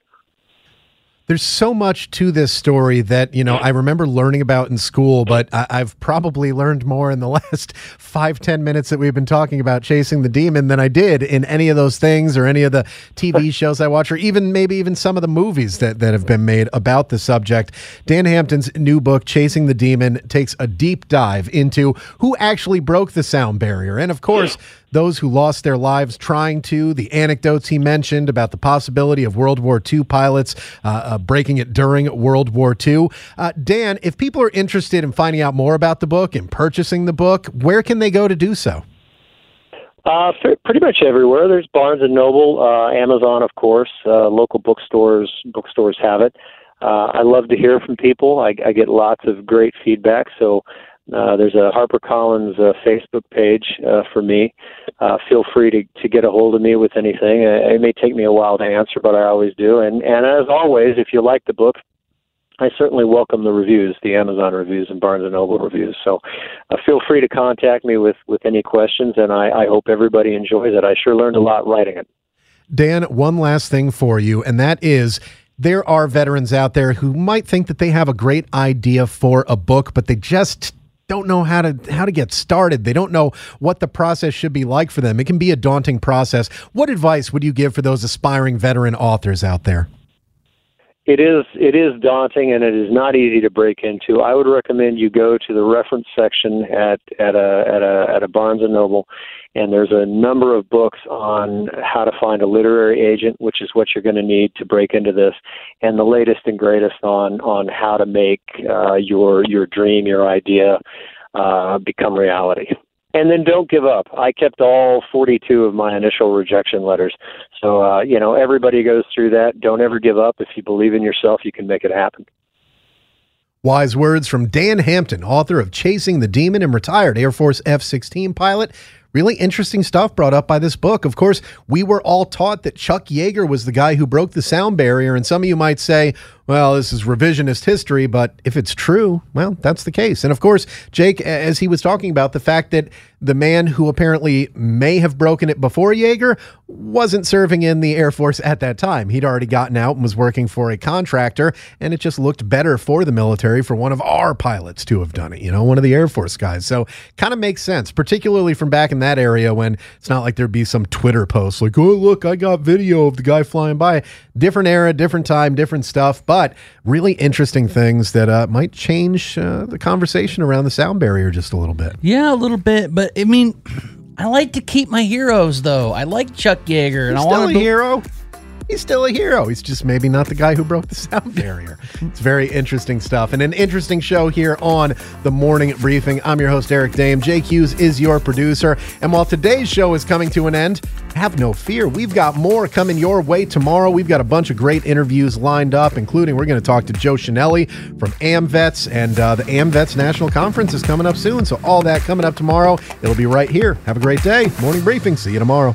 there's so much to this story that you know I remember learning about in school, but I- have probably learned more in the last five ten minutes that we've been talking about chasing the demon than I did in any of those things or any of the TV shows I watch, or even maybe even some of the movies that that have been made about the subject. Dan Hampton's new book, Chasing the Demon, takes a deep dive into who actually broke the sound barrier, and of course those who lost their lives trying to, the anecdotes he mentioned about the possibility of World War II pilots uh, uh, breaking it during World War II. Uh, Dan, if people are interested in finding out more about the book and purchasing the book, where can they go to do so? Uh, pretty much everywhere. There's Barnes and Noble, uh, Amazon, of course. Uh, local bookstores, bookstores have it. Uh, I love to hear from people. I, I get lots of great feedback. So uh, there's a HarperCollins uh, Facebook page uh, for me. Uh, feel free to, to get a hold of me with anything. Uh, it may take me a while to answer, but I always do. And and as always, if you like the book, I certainly welcome the reviews, the Amazon reviews and Barnes and Noble reviews. So uh, feel free to contact me with, with any questions, and I, I hope everybody enjoys it. I sure learned a lot writing it. Dan, one last thing for you, and that is there are veterans out there who might think that they have a great idea for a book, but they just don't know how to how to get started. They don't know what the process should be like for them. It can be a daunting process. What advice would you give for those aspiring veteran authors out there? It is it is daunting and it is not easy to break into. I would recommend you go to the reference section at at a at a at a Barnes and Noble, and there's a number of books on how to find a literary agent, which is what you're going to need to break into this, and the latest and greatest on on how to make uh, your your dream, your idea, uh, become reality and then don't give up. I kept all 42 of my initial rejection letters. So, uh, you know, everybody goes through that. Don't ever give up. If you believe in yourself, you can make it happen. Wise words from Dan Hampton, author of Chasing the Demon and retired Air Force F 16 pilot. Really interesting stuff brought up by this book. Of course, we were all taught that Chuck Yeager was the guy who broke the sound barrier, and some of you might say, well, this is revisionist history, but if it's true, well, that's the case. And of course, Jake, as he was talking about the fact that the man who apparently may have broken it before Yeager wasn't serving in the Air Force at that time. He'd already gotten out and was working for a contractor, and it just looked better for the military for one of our pilots to have done it, you know, one of the Air Force guys. So kind of makes sense, particularly from back in that area when it's not like there'd be some Twitter post like, oh, look, I got video of the guy flying by. Different era, different time, different stuff. But but really interesting things that uh, might change uh, the conversation around the sound barrier just a little bit. Yeah, a little bit. But I mean, I like to keep my heroes though. I like Chuck Yeager, and He's I want to be hero he's still a hero. He's just maybe not the guy who broke the sound barrier. It's very interesting stuff and an interesting show here on the morning briefing. I'm your host, Eric Dehm. Jake Hughes is your producer. And while today's show is coming to an end, have no fear. We've got more coming your way tomorrow. We've got a bunch of great interviews lined up, including we're going to talk to Joe Chenelly from AMVETS, and uh, the AMVETS National Conference is coming up soon. So, all that coming up tomorrow. It'll be right here. Have a great day. Morning briefing. See you tomorrow